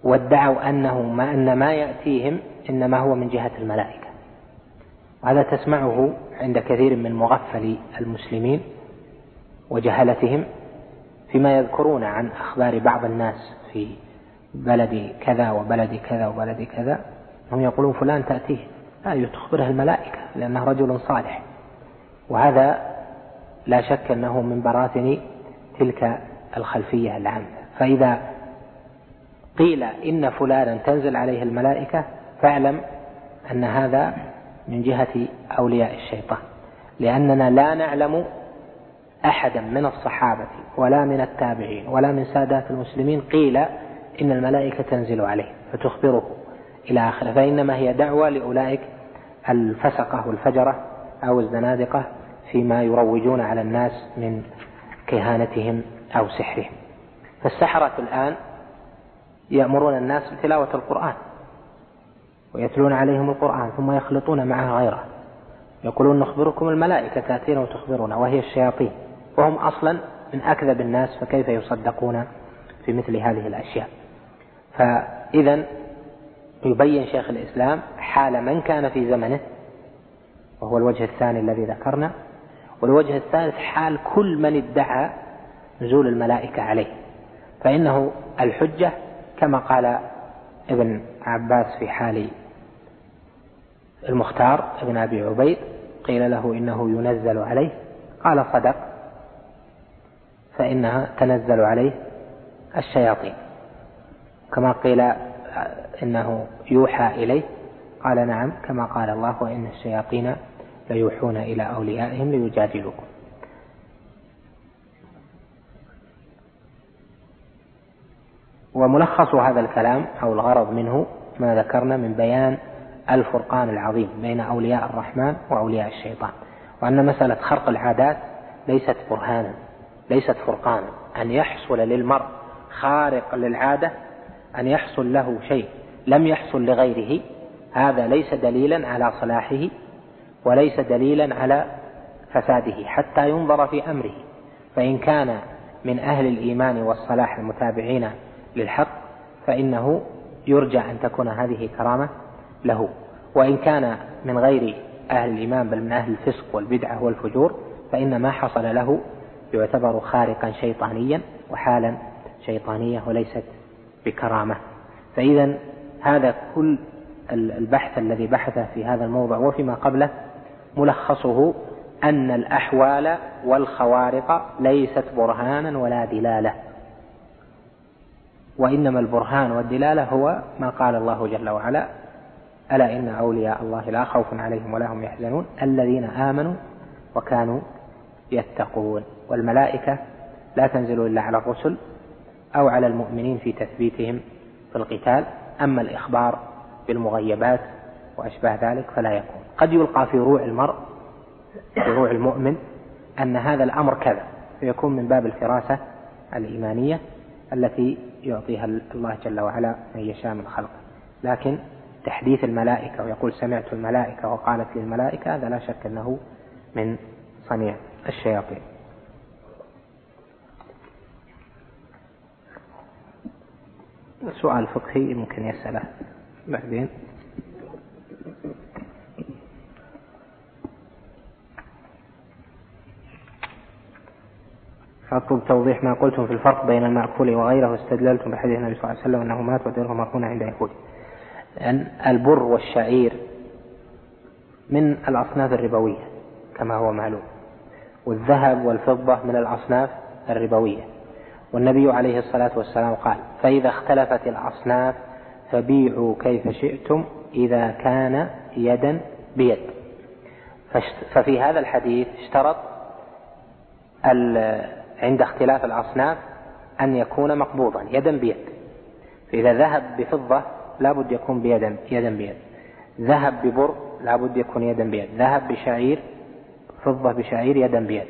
وادعوا أنه ما أن ما يأتيهم إنما هو من جهة الملائكة. وهذا تسمعه عند كثير من مغفل المسلمين وجهلتهم فيما يذكرون عن أخبار بعض الناس في بلد كذا وبلد كذا وبلد كذا هم يقولون فلان تأتيه. لا تخبره الملائكة لأنه رجل صالح. وهذا لا شك أنه من براثن تلك الخلفية العامة. فإذا قيل إن فلانا تنزل عليه الملائكة فاعلم أن هذا من جهة أولياء الشيطان. لأننا لا نعلم أحدا من الصحابة ولا من التابعين ولا من سادات المسلمين قيل إن الملائكة تنزل عليه فتخبره إلى آخره. فإنما هي دعوة لأولئك الفسقة والفجرة أو الزنادقة فيما يروجون على الناس من كهانتهم أو سحرهم. فالسحرة الآن يأمرون الناس بتلاوة القرآن ويتلون عليهم القرآن ثم يخلطون معه غيره يقولون نخبركم الملائكة تأتينا وتخبرنا وهي الشياطين. وهم أصلا من أكذب الناس فكيف يصدقون في مثل هذه الأشياء؟ فإذا يبين شيخ الإسلام حال من كان في زمنه وهو الوجه الثاني الذي ذكرنا والوجه الثالث حال كل من ادعى نزول الملائكة عليه. فإنه الحجة كما قال ابن عباس في حال المختار بن أبي عبيد قيل له إنه ينزل عليه قال صدق. فإنها تنزل عليه الشياطين. كما قيل إنه يوحى إليه. قال نعم كما قال الله وإن الشياطين ليوحون إلى أوليائهم ليجادلوكم. وملخص هذا الكلام أو الغرض منه ما ذكرنا من بيان الفرقان العظيم بين أولياء الرحمن وأولياء الشيطان وأن مسألة خرق العادات ليست برهانا. ليست فرقانا أن يحصل للمرء خارق للعادة أن يحصل له شيء لم يحصل لغيره هذا ليس دليلا على صلاحه وليس دليلا على فساده حتى ينظر في أمره. فإن كان من أهل الإيمان والصلاح المتابعين للحق فإنه يرجى أن تكون هذه كرامة له. وإن كان من غير أهل الإيمان بل من أهل الفسق والبدعة والفجور فإن ما حصل له يعتبر خارقا شيطانيا وحالا شيطانية وليست بكرامة. فإذا هذا كل البحث الذي بحثه في هذا الموضع وفيما قبله ملخصه أن الأحوال والخوارق ليست برهانا ولا دلالة. وإنما البرهان والدلالة هو ما قال الله جل وعلا ألا إن أولياء الله لا خوف عليهم ولا هم يحزنون الذين آمنوا وكانوا يتقون. والملائكة لا تنزل إلا على الرسل أو على المؤمنين في تثبيتهم في القتال. أما الإخبار بالمغيبات وأشباه ذلك فلا يكون. قد يلقى في روع المرء في روع المؤمن أن هذا الأمر كذا فيكون من باب الفراسة الإيمانية التي يعطيها الله جل وعلا من يشاء من خلقه. لكن تحديث الملائكة ويقول سمعت الملائكة وقالت للملائكة هذا لا شك أنه من صنيع الشياطين. سؤال فقهي ممكن يسأله. بعدين. فأطلب توضيح ما قلتم في الفرق بين المأكول وغيره واستدللتم بحديث النبي صلى الله عليه وسلم أنه مات وديره مرهون عند يهود لأن البر والشعير من الأصناف الربوية كما هو معلوم. والذهب والفضة من الأصناف الربوية. والنبي عليه الصلاة والسلام قال فإذا اختلفت الأصناف فبيعوا كيف شئتم إذا كان يدا بيد. ففي هذا الحديث اشترط عند اختلاف الأصناف أن يكون مقبوضا يدا بيد. فإذا ذهب بفضة لابد يكون بيدا يدا بيد. ذهب ببر لابد يكون يدا بيد. ذهب بشعير فضة بشعير يدا بيد.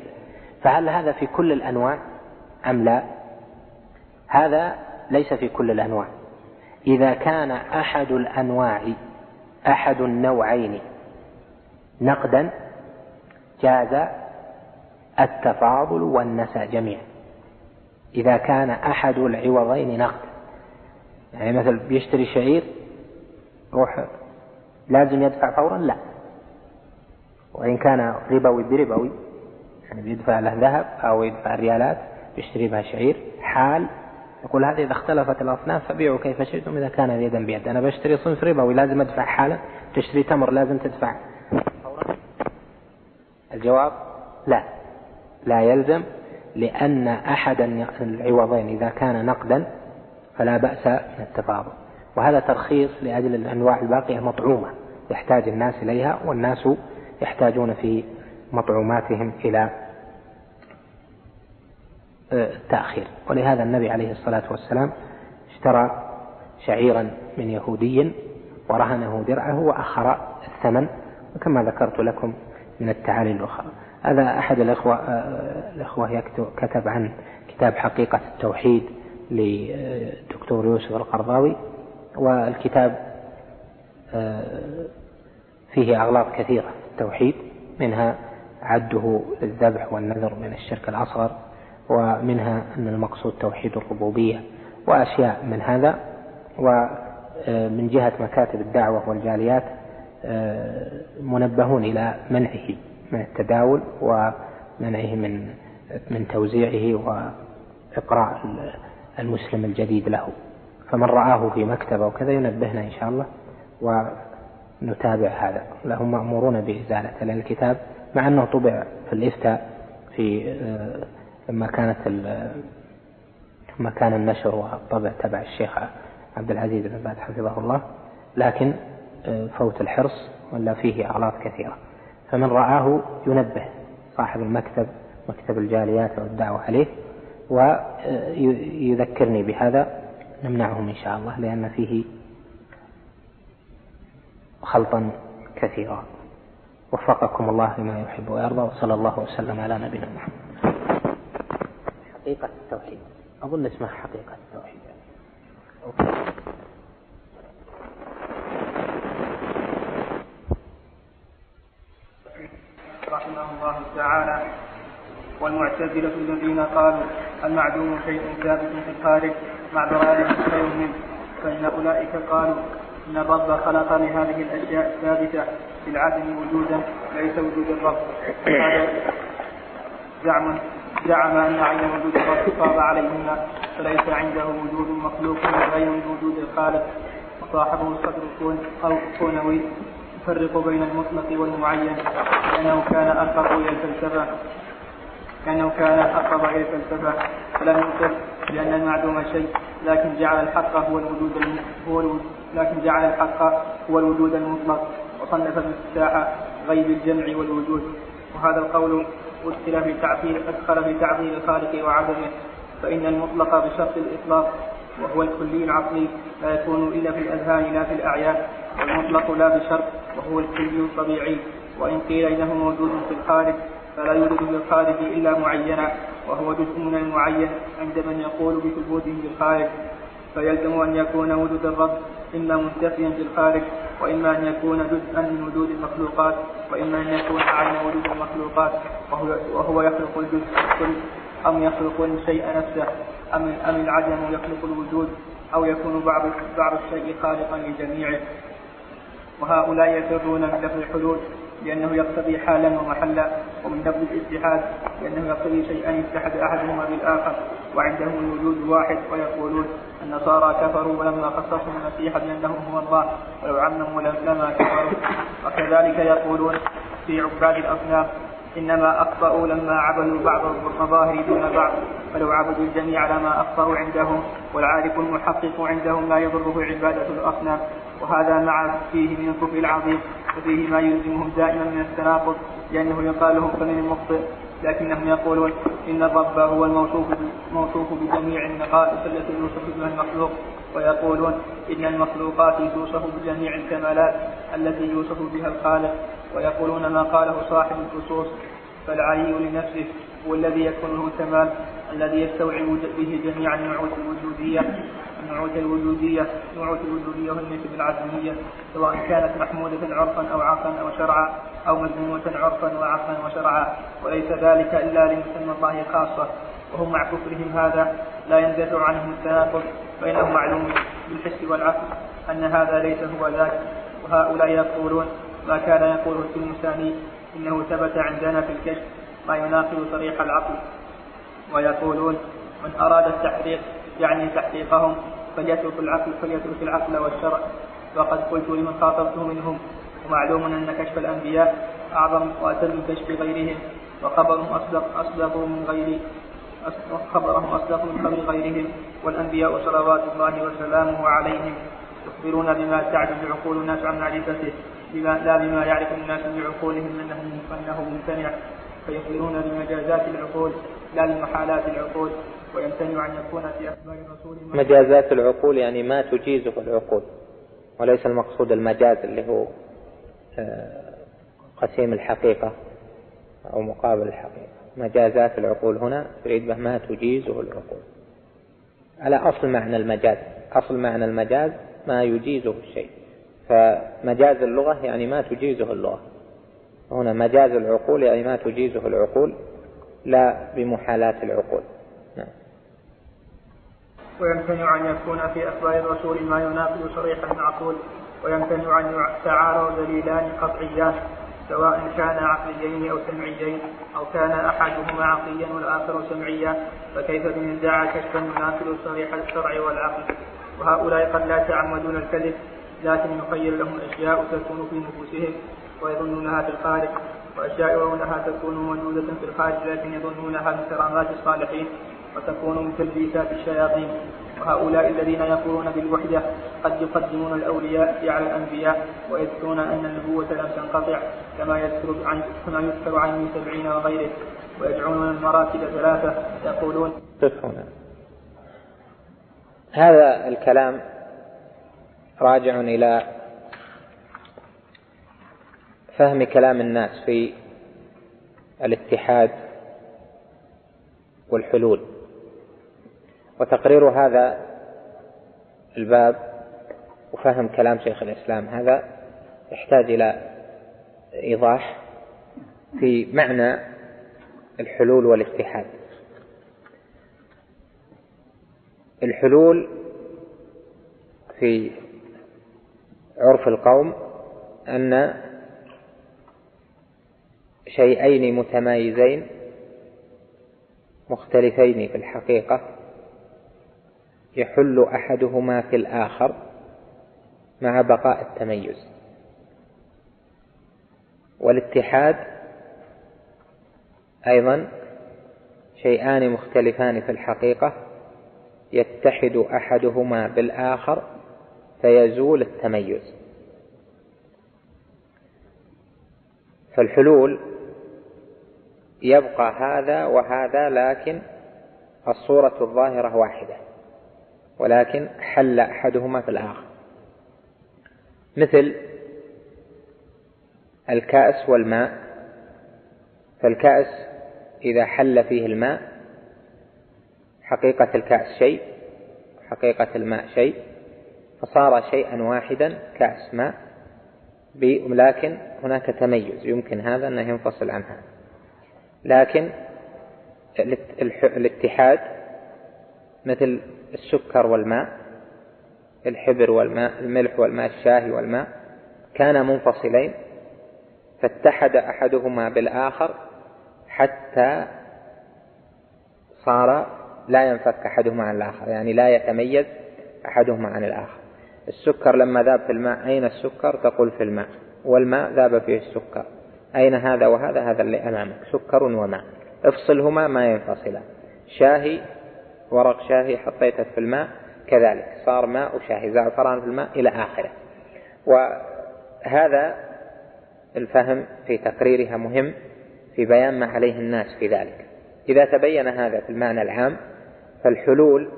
فهل هذا في كل الأنواع أم لا؟ هذا ليس في كل الأنواع. إذا كان أحد الأنواع أحد النوعين نقدا جاز التفاضل والنسى جميعا. إذا كان أحد العوضين نقد. يعني مثل بيشتري شعير روح لازم يدفع فورا؟ لا. وإن كان ربوي بربوي يعني بيدفع له ذهب أو يدفع ريالات يشتري بها شعير حال يقول هذه إذا اختلفت الأصناف فبيعوا كيف شئتم إذا كان يدا بيد. أنا بشتري صنف ربوي لازم أدفع حالا. تشتري تمر لازم تدفع. فورا الجواب لا. لا يلزم لأن أحد العوضين إذا كان نقدا فلا بأس من التفاضل وهذا ترخيص لأجل الأنواع الباقية مطعومة يحتاج الناس إليها والناس يحتاجون في مطعوماتهم إلى التأخير ولهذا النبي عليه الصلاة والسلام اشترى شعيرا من يهودي ورهنه درعه وأخر الثمن وكما ذكرت لكم من التعالي الأخرى. هذا أحد الأخوة الأخوة كتب عن كتاب حقيقة التوحيد للدكتور يوسف القرضاوي والكتاب فيه أغلاط كثيرة في التوحيد منها عده للذبح والنذر من الشرك الأصغر ومنها أن المقصود توحيد الربوبية وأشياء من هذا ومن جهة مكاتب الدعوة والجاليات منبهون إلى منعه من التداول ومنعه من من توزيعه وإقراء المسلم الجديد له. فمن رآه في مكتبة وكذا ينبهنا إن شاء الله نتابع هذا. لهم مأمورون بإزالته لأن الكتاب مع أنه طبع في الإفتاء في لما كانت لما كان النشر والطبع تبع الشيخ عبد العزيز بن باز حفظه الله لكن آه، فوت الحرص ولا فيه أغلاط كثيرة. فمن رآه ينبه صاحب المكتب مكتب الجاليات والدعوة عليه ويذكرني بهذا نمنعهم إن شاء الله لأن فيه خلطا كثيرا. وفقكم الله لما يحب ويرضى وصلى الله وسلم على نبينا محمد. حقيقة التوحيد. أظن اسمها حقيقة التوحيد. رحمه الله تعالى. والمعتزلة الذين قالوا المعدوم شيء ثابت في الخارج مع براءة منه فإن أولئك قالوا إن الرب خلق لهذه الأشياء الثابتة في العدم وجودا ليس وجود الرب. هذا زعم زعم أن عين وجود الرب صاب عليهما فليس عنده وجود مخلوق غير وجود الخالق. وصاحبه الصدر أو كونوي يفرق بين المطلق والمعين. لأنه كان أقرب إلى الفلسفة. كأنه كان أقرب إلى الفلسفة. فلم ينكر بأن المعدوم شيء لكن جعل الحق هو الوجود هو الوجود لكن جعل الحق هو الوجود المطلق. وصنف المفتاح غيب الجمع والوجود. وهذا القول أدخل في تعطيل أدخل في تعطيل الخالق وعدمه فإن المطلق بشرط الإطلاق وهو الكلي العقلي لا يكون إلا في الأذهان لا في الأعيان. والمطلق لا بشرط وهو الكلي الطبيعي. وإن قيل إنه موجود في الخارج فلا يوجد في الخارج إلا معينا وهو جزء من المعين عند من يقول بثبوته بالخارج فيلزم أن يكون وجود الرب إما منتفيا في الخارج وإما أن يكون جزءا من وجود المخلوقات وإما أن يكون عين وجود المخلوقات وهو, وهو يخلق الجزء الكل أم يخلق الشيء نفسه أم أم العدم يخلق الوجود أو يكون بعض بعض الشيء خالقا لجميعه. وهؤلاء يفرون من الحلول لأنه يقتضي حالا ومحلا ومن لفظ الاتحاد لأنه يقتضي شيئا يتحد أحدهما بالآخر وعندهم الوجود واحد ويقولون النصارى كفروا ولما خصصوا المسيح بأنه هو الله ولو عمموا لما كفروا. وكذلك يقولون في عباد الأصنام إنما أخطأوا لما عبدوا بعض المظاهر دون بعض فلو عبدوا الجميع لما أخطأوا عندهم والعارف المحقق عندهم لا يضره عبادة الأصنام. وهذا مع فيه من الكفر العظيم وفيه ما يلزمهم دائما من التناقض لأنه يقال لهم فمن المخطئ لكنهم يقولون إن الرب هو الموصوف الموصوف بجميع النقائص التي يوصف بها المخلوق ويقولون إن المخلوقات توصف بجميع الكمالات التي يوصف بها الخالق ويقولون ما قاله صاحب الخصوص فالعلي لنفسه هو الذي يكون له الكمال الذي يستوعب به جميع النعوت الوجودية. النعوت الوجودية نعوت الوجودية هي العدمية سواء كانت محمودة عرفا أو عقلا أو شرعا أو مذمومة عرفا وعقلا وشرعا وليس ذلك إلا لمسمى الله خاصة. وهم مع كفرهم هذا لا يندفع عنهم التناقض فإنه معلوم بالحس والعقل أن هذا ليس هو ذاك. وهؤلاء يقولون ما كان يقوله التلمساني إنه ثبت عندنا في الكشف ما يناقض صريح العقل. ويقولون من أراد التحقيق يعني تحقيقهم فليترك العقل فليترك العقل والشرع. وقد قلت لمن خاطبته منهم ومعلوم أن كشف الأنبياء أعظم وأتم من كشف غيرهم وخبرهم أصدق أصدق من غير خبرهم أصدق من خبر غيرهم والأنبياء صلوات الله وسلامه عليهم. يخبرون بما تعجز عقول الناس عن معرفته بما لا بما يعرف الناس بعقولهم انه أنه ممتنع. فيخبرون بمجازات العقول لا لمحالات العقول. ويمتنع أن يكون في أخبار الرسول مجازات العقول يعني ما تجيزه العقول وليس المقصود المجاز اللي هو آه، قسيم الحقيقة أو مقابل الحقيقة. مجازات العقول هنا تريد به ما تجيزه العقول. على أصل معنى المجاز أصل معنى المجاز ما يجيزه الشيء. فمجاز اللغة يعني ما تجيزه اللغة. هنا مجاز العقول يعني ما تجيزه العقول لا بمحالات العقول. ويمتنع أن يكون في أخبار الرسول ما يناقض صريح المعقول ويمتنع أن يتعارض دليلان قطعيان سواء كان عقليين أو سمعيين أو كان أحدهما عقليا والآخر سمعيا فكيف بمن ادعى كشفا يناقض صريح الشرع والعقل؟ وهؤلاء قد لا يتعمدون الكذب لكن يخيل لهم أشياء تكون في نفوسهم ويظنونها في الخارج وأشياء يرونها تكون موجودة في الخارج لكن يظنونها من كرامات الصالحين. وتكون من تلبيسات الشياطين. وهؤلاء الذين يقولون بالوحدة قد يقدمون الأولياء على الأنبياء ويذكرون أن النبوة لم تنقطع كما يذكر عن كما يذكر عن ابن سبعين وغيره. ويدعون المراتب ثلاثة يقولون هذا الكلام راجع إلى فهم كلام الناس في الاتحاد والحلول. وتقرير هذا الباب وفهم كلام شيخ الإسلام هذا يحتاج إلى إيضاح في معنى الحلول والاتحاد الحلول في عرف القوم أن شيئين متمايزين مختلفين في الحقيقة. يحل أحدهما في الآخر مع بقاء التميز. والاتحاد أيضا شيئان مختلفان في الحقيقة يتحد أحدهما بالآخر فيزول التميز. فالحلول يبقى هذا وهذا لكن الصورة الظاهرة واحدة. ولكن حل أحدهما في الآخر. مثل الكأس والماء فالكأس إذا حل فيه الماء حقيقة الكأس شيء حقيقة الماء شيء فصار شيئا واحدا كأس ماء لكن هناك تميز يمكن هذا أنه ينفصل عن هذا لكن الاتحاد مثل السكر والماء الحبر والماء الملح والماء الشاهي والماء كان منفصلين فاتحد أحدهما بالآخر حتى صار لا ينفك أحدهما عن الآخر يعني لا يتميز أحدهما عن الآخر. السكر لما ذاب في الماء أين السكر؟ تقول في الماء. والماء ذاب فيه السكر. أين هذا وهذا؟ هذا اللي أمامك. سكر وماء. افصلهما ما ينفصلان. شاهي ورق شاهي حطيته في الماء كذلك. صار ماء وشاهي زعفران في الماء إلى آخره. وهذا الفهم في تقريرها مهم في بيان ما عليه الناس في ذلك. إذا تبين هذا في المعنى العام فالحلول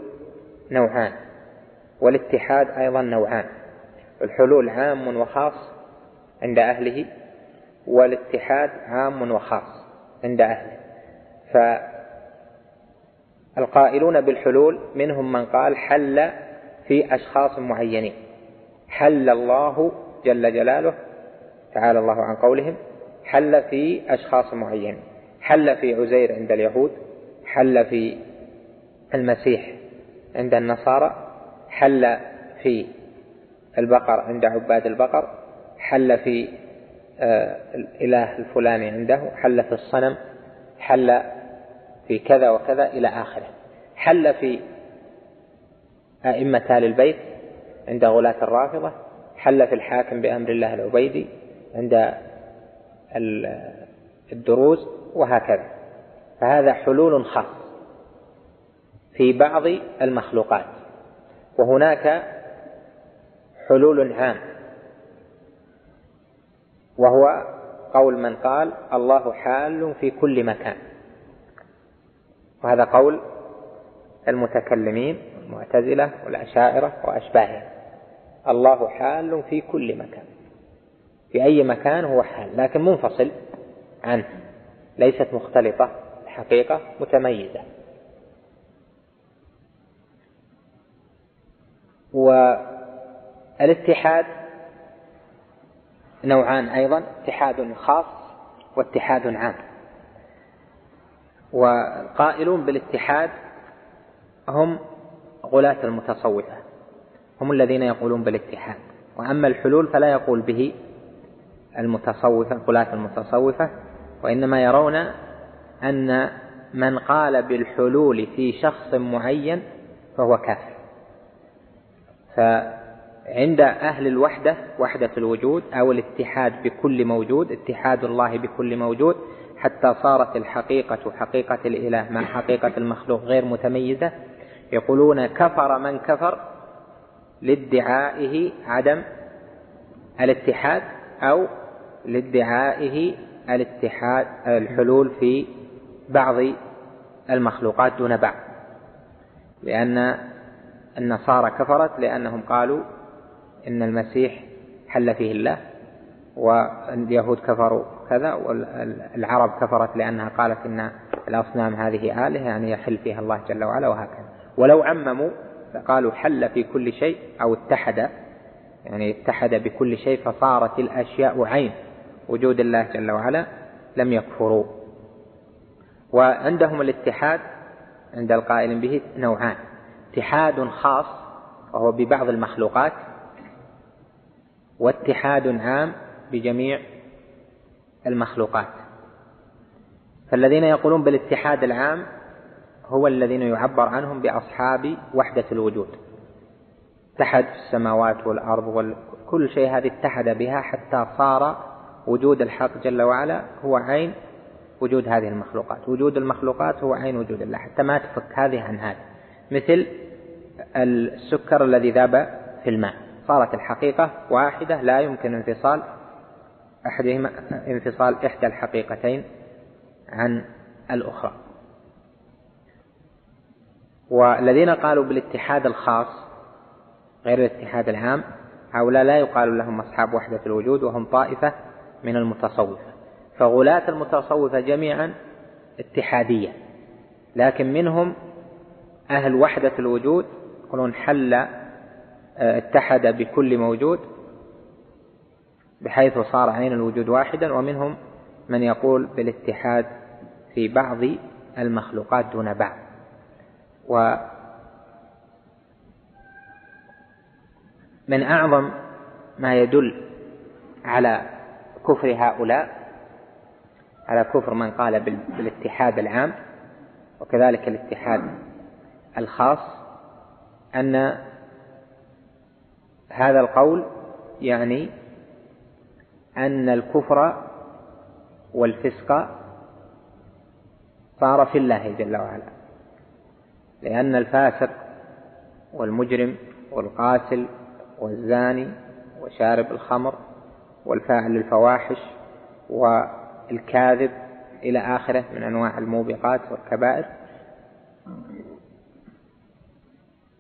نوعان والاتحاد أيضا نوعان. الحلول عام وخاص عند أهله والاتحاد عام وخاص عند أهله. فالقائلون بالحلول منهم من قال حل في أشخاص معينين. حل الله جل جلاله تعالى الله عن قولهم حل في أشخاص معينين حل في عزير عند اليهود حل في المسيح عند النصارى حل في البقر عند عباد البقر حل في آه، الإله الفلاني عنده حل في الصنم حل في كذا وكذا إلى آخره. حل في أئمة آل البيت عند غلاة الرافضة حل في الحاكم بأمر الله العبيدي عند الدروز وهكذا. فهذا حلول خاص في بعض المخلوقات. وهناك حلول عام. وهو قول من قال الله حال في كل مكان. وهذا قول المتكلمين المعتزلة والأشاعرة وأشباههم. الله حال في كل مكان. في أي مكان هو حال لكن منفصل عنه. ليست مختلطة الحقيقة متميزة. والاتحاد نوعان أيضا اتحاد خاص واتحاد عام. والقائلون بالاتحاد هم غلاة المتصوفة هم الذين يقولون بالاتحاد. وأما الحلول فلا يقول به المتصوفة غلاة المتصوفة وإنما يرون أن من قال بالحلول في شخص معين فهو كافر. عند أهل الوحدة وحدة الوجود أو الاتحاد بكل موجود اتحاد الله بكل موجود حتى صارت الحقيقة حقيقة الإله مع حقيقة المخلوق غير متميزة. يقولون كفر من كفر لادعائه عدم الاتحاد أو لادعائه الاتحاد الحلول في بعض المخلوقات دون بعض. لأن النصارى كفرت لأنهم قالوا إن المسيح حل فيه الله واليهود كفروا. كذا والعرب كفرت لأنها قالت إن الأصنام هذه آلهة يعني يحل فيها الله جل وعلا وهكذا. ولو عمموا فقالوا حل في كل شيء أو اتحد يعني اتحد بكل شيء فصارت الأشياء عين وجود الله جل وعلا لم يكفروا. وعندهم الاتحاد عند القائل به نوعان. اتحاد خاص وهو ببعض المخلوقات واتحاد عام بجميع المخلوقات. فالذين يقولون بالاتحاد العام هو الذين يعبر عنهم بأصحاب وحدة الوجود. اتحد السماوات والأرض وكل شيء هذه اتحد بها حتى صار وجود الحق جل وعلا هو عين وجود هذه المخلوقات. وجود المخلوقات هو عين وجود الله. حتى ما تفك هذه عن هذه. مثل السكر الذي ذاب في الماء. صارت الحقيقة واحدة لا يمكن انفصال أحدهما انفصال إحدى الحقيقتين عن الأخرى. والذين قالوا بالاتحاد الخاص غير الاتحاد العام هؤلاء لا يقال لهم أصحاب وحدة الوجود وهم طائفة من المتصوفة. فغلاة المتصوفة جميعا اتحادية لكن منهم أهل وحدة الوجود يقولون حل آه، اتحد بكل موجود بحيث صار عين الوجود واحدا ومنهم من يقول بالاتحاد في بعض المخلوقات دون بعض. ومن أعظم ما يدل على كفر هؤلاء على كفر من قال بالاتحاد العام وكذلك الاتحاد الخاص أن هذا القول يعني أن الكفر والفسق صار في الله جل وعلا. لأن الفاسق والمجرم والقاتل والزاني وشارب الخمر والفاعل للفواحش والكاذب إلى آخره من أنواع الموبقات والكبائر.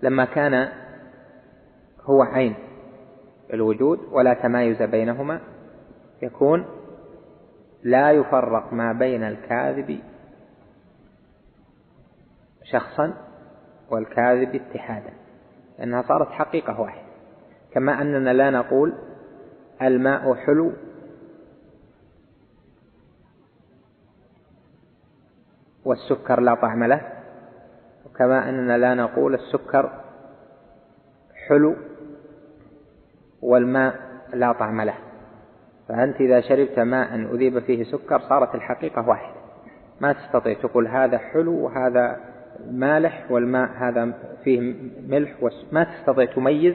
لما كان هو عين الوجود ولا تمايز بينهما يكون لا يفرق ما بين الكاذب شخصا والكاذب اتحادا لأنها صارت حقيقة واحدة. كما أننا لا نقول الماء حلو والسكر لا طعم له وكما أننا لا نقول السكر حلو والماء لا طعم له. فأنت إذا شربت ماء أذيب فيه سكر صارت الحقيقة واحدة. ما تستطيع تقول هذا حلو وهذا مالح والماء هذا فيه ملح ما تستطيع تميز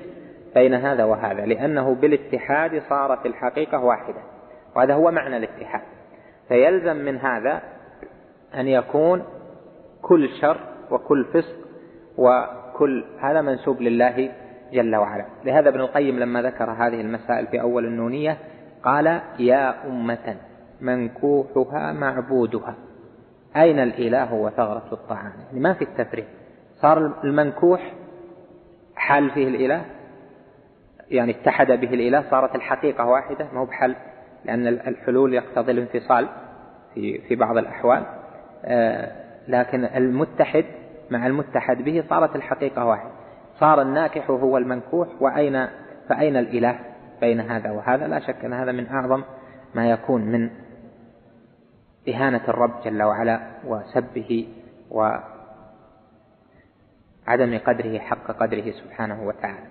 بين هذا وهذا لأنه بالاتحاد صارت الحقيقة واحدة وهذا هو معنى الاتحاد. فيلزم من هذا أن يكون كل شر وكل فسق وكل هذا منسوب لله جل وعلا. لهذا ابن القيم لما ذكر هذه المسائل في أول النونية قال يا أمة منكوحها معبودها. أين الإله وثغرة الطعام؟ يعني ما في التفريق. صار المنكوح حل فيه الإله؟ يعني اتحد به الإله؟ صارت الحقيقة واحدة؟ ما هو بحل لأن الحلول يقتضي الانفصال في في بعض الأحوال. آه، لكن المتحد مع المتحد به صارت الحقيقة واحدة. صار الناكح هو المنكوح وأين فأين الإله؟ بين هذا وهذا لا شك أن هذا من أعظم ما يكون من إهانة الرب جل وعلا وسبه وعدم قدره حق قدره سبحانه وتعالى.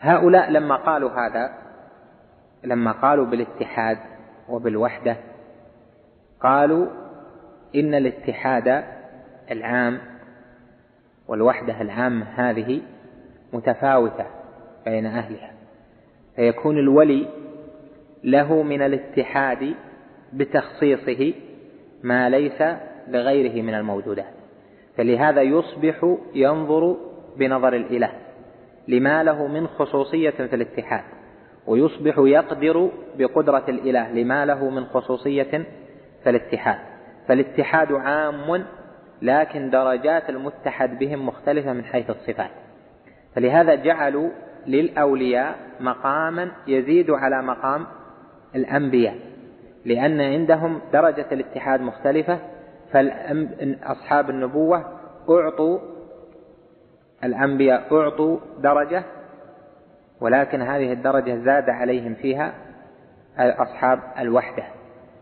هؤلاء لما قالوا هذا لما قالوا بالاتحاد وبالوحدة قالوا إن الاتحاد العام والوحدة العامة هذه متفاوتة بين أهلها. فيكون الولي له من الاتحاد بتخصيصه ما ليس لغيره من الموجودات. فلهذا يصبح ينظر بنظر الإله لما له من خصوصية في الاتحاد ويصبح يقدر بقدرة الإله لما له من خصوصية في الاتحاد. فالاتحاد عام لكن درجات المتحد بهم مختلفة من حيث الصفات. فلهذا جعلوا للأولياء مقاما يزيد على مقام الأنبياء. لأن عندهم درجة الاتحاد مختلفة فأصحاب النبوة أعطوا الأنبياء أعطوا درجة ولكن هذه الدرجة زاد عليهم فيها أصحاب الوحدة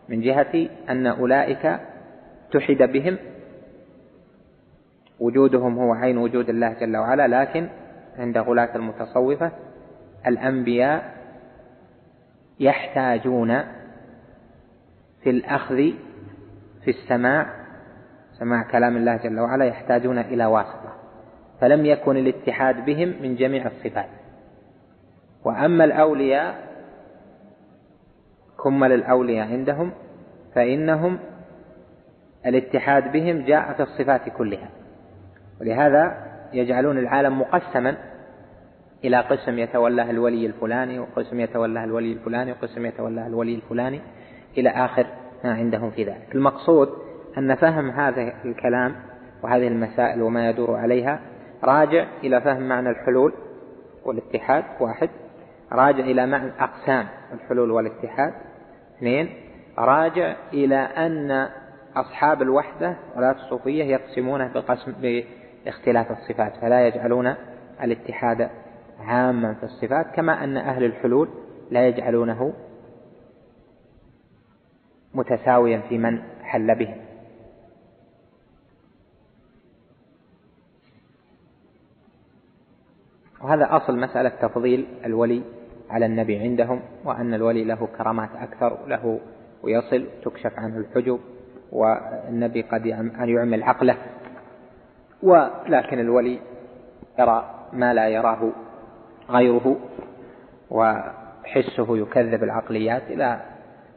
من جهة أن أولئك تحد بهم. وجودهم هو عين وجود الله جل وعلا لكن عند غلاة المتصوفة الأنبياء يحتاجون في الأخذ في السماع سماع كلام الله جل وعلا يحتاجون إلى واسطة فلم يكن الاتحاد بهم من جميع الصفات. وأما الأولياء كمل الأولياء عندهم فإنهم الاتحاد بهم جاء في الصفات كلها. ولهذا يجعلون العالم مقسما إلى قسم يتولاه الولي الفلاني وقسم يتولاه الولي الفلاني وقسم يتولاه الولي الفلاني إلى آخر ما عندهم في ذلك. المقصود أن فهم هذا الكلام وهذه المسائل وما يدور عليها راجع إلى فهم معنى الحلول والاتحاد واحد راجع إلى معنى أقسام الحلول والاتحاد اثنين راجع إلى أن أصحاب الوحدة ولاة الصوفية يقسمونه بقسم باختلاف الصفات فلا يجعلون الاتحاد عاما في الصفات كما أن أهل الحلول لا يجعلونه متساويا في من حل بهم وهذا أصل مسألة تفضيل الولي على النبي عندهم وأن الولي له كرامات أكثر له ويصل تكشف عنه الحجب والنبي قد أن يعمل عقله. ولكن الولي يرى ما لا يراه غيره وحسه يكذب العقليات إلى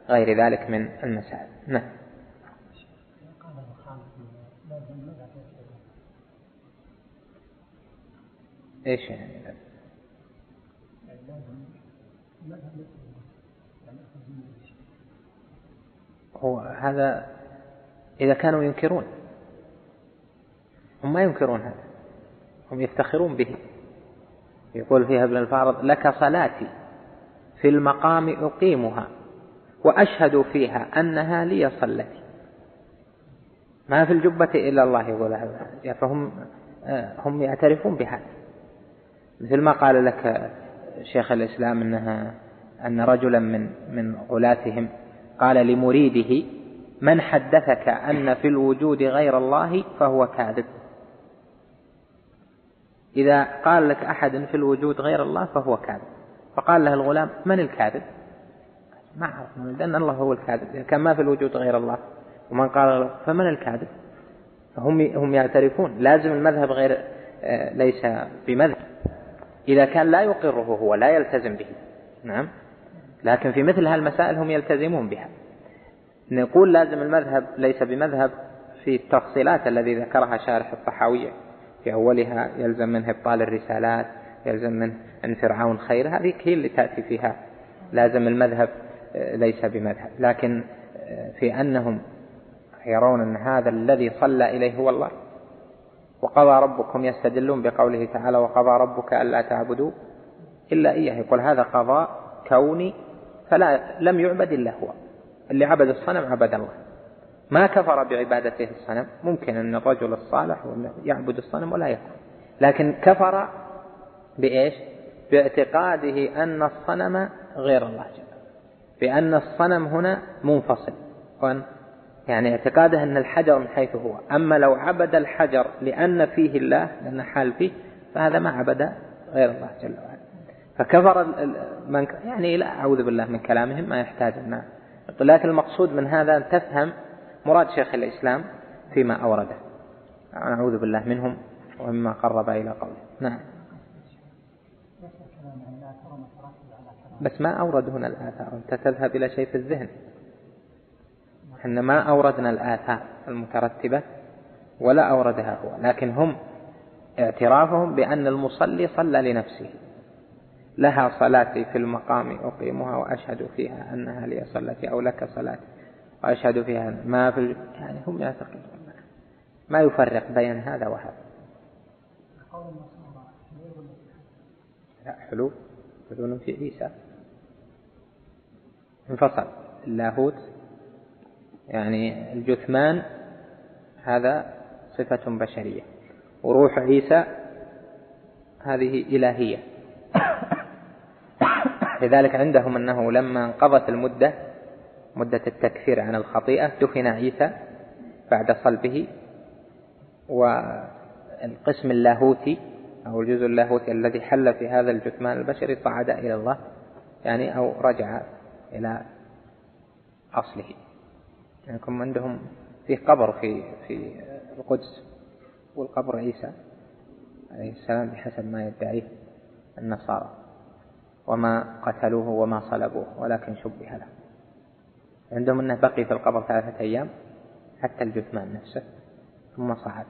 غير ذلك من المسائل. نعم. إيش يعني؟ هو هذا إذا كانوا ينكرون. هم ما ينكرون هذا. هم يفتخرون به. يقول فيها ابن الفارض لك صلاتي في المقام أقيمها وأشهد فيها أنها لي صلتي. ما في الجبة إلا الله يقول هذا. فهم هم يعترفون بهذا. مثل ما قال لك شيخ الإسلام أنها أن رجلا من من غلاتهم قال لمريده من حدثك أن في الوجود غير الله فهو كاذب. إذا قال لك أحد في الوجود غير الله فهو كاذب. فقال له الغلام من الكاذب؟ ما أعرف لأن الله هو الكاذب. إذا كان ما في الوجود غير الله ومن قال فمن الكاذب؟ فهم هم يعترفون. لازم المذهب غير آه، ليس بمذهب. إذا كان لا يقره هو لا يلتزم به. نعم. لكن في مثل هالمسائل هم يلتزمون بها. نقول لازم المذهب ليس بمذهب في التفصيلات الذي ذكرها شارح الطحاوية. في أولها يلزم منه إبطال الرسالات يلزم منه أن فرعون خير. هذه هي اللي تأتي فيها. لازم المذهب آه، ليس بمذهب. لكن آه، في أنهم يرون أن هذا الذي صلى إليه هو الله. وقضى ربكم يستدلون بقوله تعالى وقضى ربك ألا تعبدوا إلا إياه. يقول هذا قضاء كوني فلا لم يعبد إلا هو. اللي عبد الصنم عبد الله. ما كفر بعبادته الصنم. ممكن أن الرجل الصالح يعبد الصنم ولا يكفر. لكن كفر بإيش؟ باعتقاده أن الصنم غير الله جل بأن الصنم هنا منفصل. وأن يعني اعتقاده أن الحجر من حيث هو. أما لو عبد الحجر لأن فيه الله لأن حال فيه فهذا ما عبد غير الله جل وعلا. فكفر من يعني لا أعوذ بالله من كلامهم ما يحتاج أن لكن المقصود من هذا أن تفهم مراد شيخ الإسلام فيما أورده. نعوذ بالله منهم ومما قرب إلى قوله. نعم. بس ما أورد هنا الآثار. أنت تذهب إلى شيء في الذهن. إحنا ما أوردنا الآثار المترتبة ولا أوردها هو. لكن هم اعترافهم بأن المصلي صلى لنفسه. لها صلاتي في المقام أقيمها وأشهد فيها أنها لي صلتي أو لك صلاتي. وأشهد فيها ما في يعني هم يعتقدون ما يفرق بين هذا وهذا. لا حلول. حلول في عيسى. انفصل. اللاهوت يعني الجثمان هذا صفة بشرية. وروح عيسى هذه إلهية. <coughs> لذلك عندهم أنه لما انقضت المدة مدة التكفير عن الخطيئة دفن عيسى بعد صلبه والقسم اللاهوتي أو الجزء اللاهوتي الذي حل في هذا الجثمان البشري صعد إلى الله يعني أو رجع إلى أصله. يعني عندهم في قبر في في القدس والقبر عيسى عليه السلام بحسب ما يدعيه النصارى. وما قتلوه وما صلبوه ولكن شبه له. عندهم أنه بقي في القبر ثلاثة أيام حتى الجثمان نفسه ثم صعد.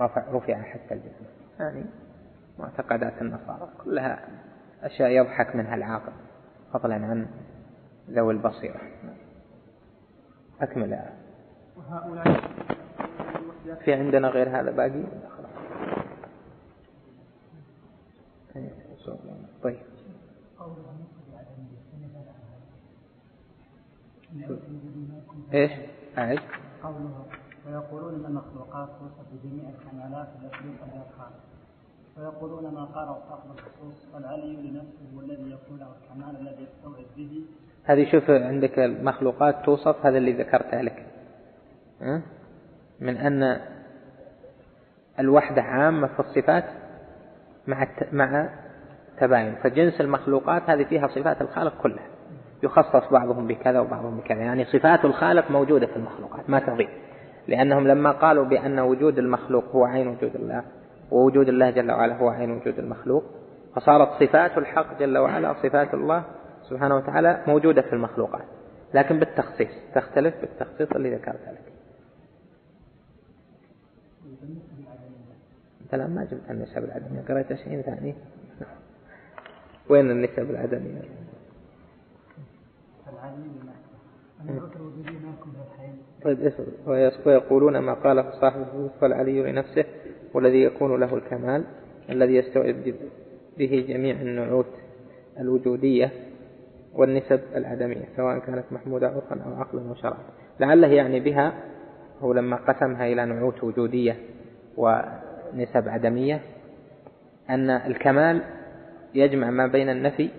رفع رفع حتى الجثمان. يعني معتقدات النصارى كلها أشياء يضحك منها العاقل فضلا عن ذوي البصيرة. أكمل. في عندنا غير هذا باقي؟ طيب. إيش؟ أعد قوله ويقولون أن المخلوقات توصف بجميع الكمالات التي يوصف بها الخالق ويقولون ما قاله صاحب الخصوص والعلي لنفسه هو الذي يكون له الكمال الذي يستوعب به. هذه شوف عندك المخلوقات توصف هذا اللي ذكرته لك. من أن الوحدة عامة في الصفات مع مع تباين. فجنس المخلوقات هذه فيها صفات الخالق كلها. يخصص بعضهم بكذا وبعضهم بكذا. يعني صفات الخالق موجودة في المخلوقات ما تضيع لأنهم لما قالوا بأن وجود المخلوق هو عين وجود الله ووجود الله جل وعلا هو عين وجود المخلوق فصارت صفات الحق جل وعلا صفات الله سبحانه وتعالى موجودة في المخلوقات. لكن بالتخصيص تختلف بالتخصيص اللي ذكرت لك. أنت الآن ما جبت النسب العدمية قرأت شيء ثاني؟ وين النسب العدمية؟ طيب ويقولون ما قاله صاحبه فالعلي لنفسه والذي يكون له الكمال الذي يستوعب به جميع النعوت الوجودية والنسب العدمية سواء كانت محمودة عرفا أو عقلا وشرعا لعله يعني بها هو لما قسمها إلى نعوت وجودية ونسب عدمية أن الكمال يجمع ما بين النفي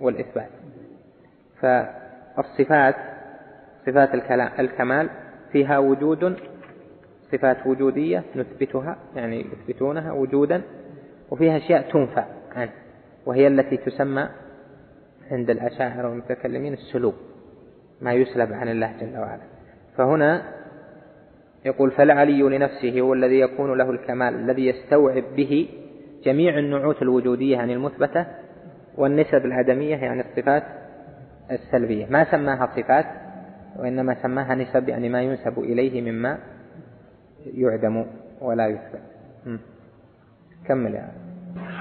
والإثبات. فالصفات صفات الكمال فيها وجود صفات وجودية نثبتها يعني يثبتونها وجودا وفيها أشياء تنفى عنه وهي التي تسمى عند الأشاعرة والمتكلمين السلوب ما يسلب عن الله جل وعلا. فهنا يقول فالعلي لنفسه هو الذي يكون له الكمال الذي يستوعب به جميع النعوت الوجودية يعني المثبتة والنسب العدمية يعني الصفات السلبية. ما سماها صفات وإنما سماها نسب يعني ما ينسب إليه مما يعدم ولا يثبت. كمل يا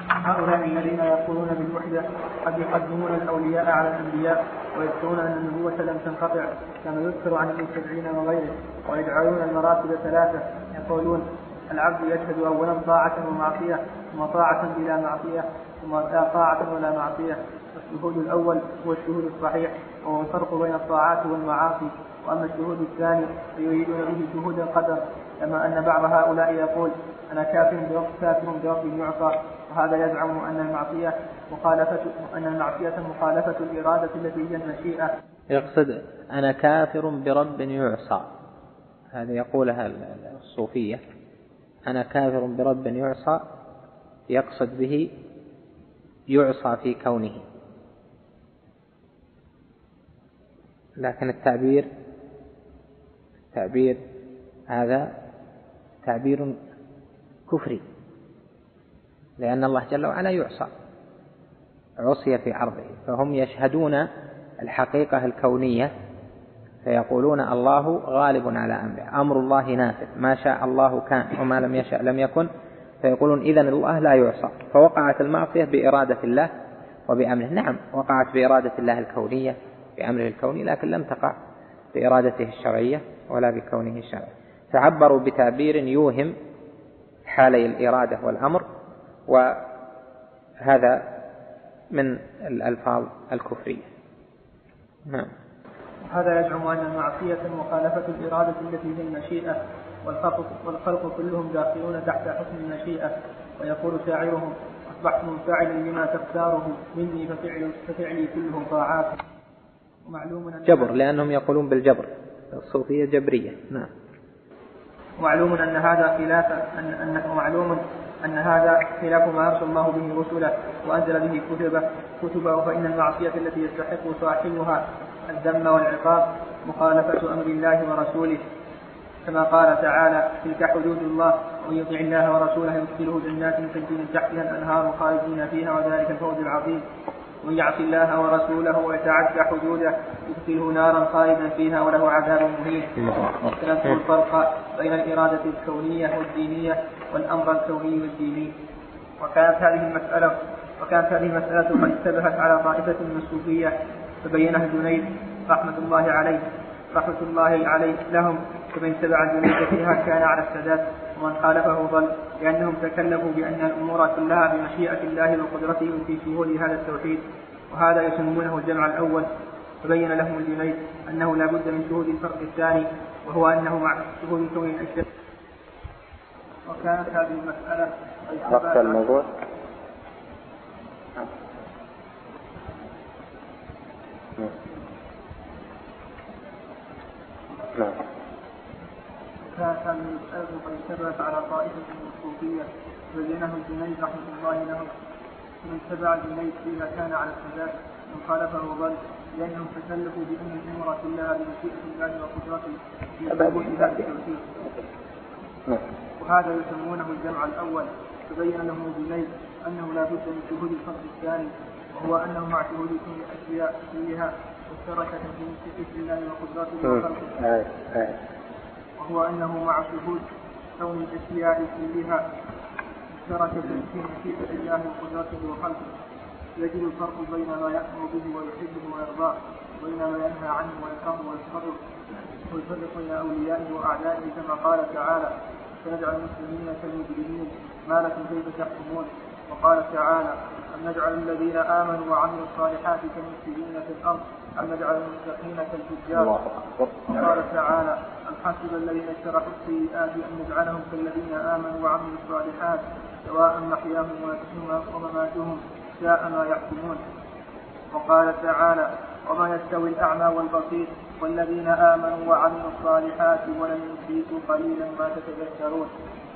هؤلاء الذين يقولون بالوحدة قد يقدمون الأولياء على الأنبياء ويذكرون أن النبوة لم تنقطع كما يذكر عن ابن سبعين وغيره ويجعلون المراتب ثلاثة. يقولون العبد يشهد أولا طاعة ومعصية ثم طاعة بلا معصية ثم لا طاعة ولا معصية. الشهود الأول هو الشهود الصحيح وهو الفرق بين الطاعات والمعاصي. وأما الشهود الثاني فيريدون به شهود القدر كما أن بعض هؤلاء يقول أنا كافر برب كافر برب يعصى وهذا يزعم أن المعصية مخالفة أن المعصية مخالفة الإرادة التي هي المشيئة. يقصد أنا كافر برب يعصى. هذا يقولها الصوفية. أنا كافر برب يعصى. يقصد به يعصى في كونه. لكن التعبير تعبير هذا تعبير كفري لأن الله جل وعلا يعصى عصي في عرضه فهم يشهدون الحقيقة الكونية فيقولون الله غالب على أمره أمر الله نافذ ما شاء الله كان وما لم يشاء لم يكن فيقولون إذن الله لا يعصى فوقعت المعصية بإرادة الله وبأمره نعم وقعت بإرادة الله الكونية بأمره الكوني لكن لم تقع بإرادته الشرعية ولا بكونه الشرعي. تعبروا بتعبير يوهم حالي الإرادة والأمر وهذا من الألفاظ الكفرية. نعم. هذا يزعم أن المعصية مخالفة الإرادة التي في المشيئة والخلق, والخلق كلهم داخلون تحت حكم المشيئة. ويقول شاعرهم أصبحت منفعلا لما تختاره مني ففعل ففعلي كله طاعات. ومعلوم أن جبر لأنهم يقولون بالجبر الصوفية جبرية نعم. ومعلوم أن هذا خلاف أن ومعلوم أن هذا خلاف ما أرسل الله به رسله وأنزل به كتبه كتبه فإن المعصية التي يستحق صاحبها الذم والعقاب مخالفة أمر الله ورسوله. كما قال تعالى تلك حدود الله ومن يطع الله ورسوله يدخله جنات تجري من تحتها الأنهار خالدين فيها وذلك الفوز العظيم. ومن يعص الله ورسوله ويتعدى حدوده يدخله نارا خالدا فيها وله عذاب مهين. واختلفوا الفرق بين الإرادة الكونية والدينية والأمر الكوني والديني. وكانت هذه المساله وكانت هذه المسألة قد اشتبهت على طائفة من الصوفيه فبينها الجنيد رحمة الله عليه. رحمة الله عليه لهم فمن اتبع الجنود فيها كان على السداد ومن خالفه ضل لأنهم تكلفوا بأن الأمور كلها بمشيئة الله وقدرته في شهود هذا التوحيد وهذا يسمونه الجمع الأول. فبين لهم الجنيد أنه لا بد من شهود الفرق الثاني وهو أنه مع شهود كون الأشياء. وكانت هذه المسألة وقت الموضوع. نعم. كانت هذه المسألة قد اشتبهت على طائفة من الصوفية بينه الجنيد رحمة الله له. من اتبع الجنيد فيما كان على السداد من خالفه ضل لأنهم تكلفوا بأن الأمور كلها بمشيئة الله وقدرته في هذا التوحيد وهذا يسمونه الجمع الأول. تبين لهم الجنيد أنه لا بد من شهود الفصل الثاني وهو أنه مع شهود كل الأشياء كلها مشتركة في مشيئة الله وقدرته وخلقه وهو أنه مع شهود كون الأشياء كلها مشتركة في مشيئة الله وقدرته وخلقه. يجد الفرق بين ما يأمر به ويحبه ويرضاه وبين ما ينهى عنه ويكرهه ويسخطه ويفرق بين أوليائه وأعدائه كما قال تعالى سنجعل المسلمين كالمجرمين ما لكم كيف تحكمون؟ وقال تعالى أن نجعل الذين آمنوا وعملوا الصالحات كالمفسدين في الأرض أم نجعل المتقين كالفجار. وقال تعالى أم حسب الذين اشتركوا السيئات أن نجعلهم كالذين آمنوا وعملوا الصالحات سواء محياهم ومماتهم ساء ما يحكمون. وقال تعالى وما يستوي الأعمى والبصير والذين آمنوا وعملوا الصالحات ولم يشركوا قليلا ما تتذكرون.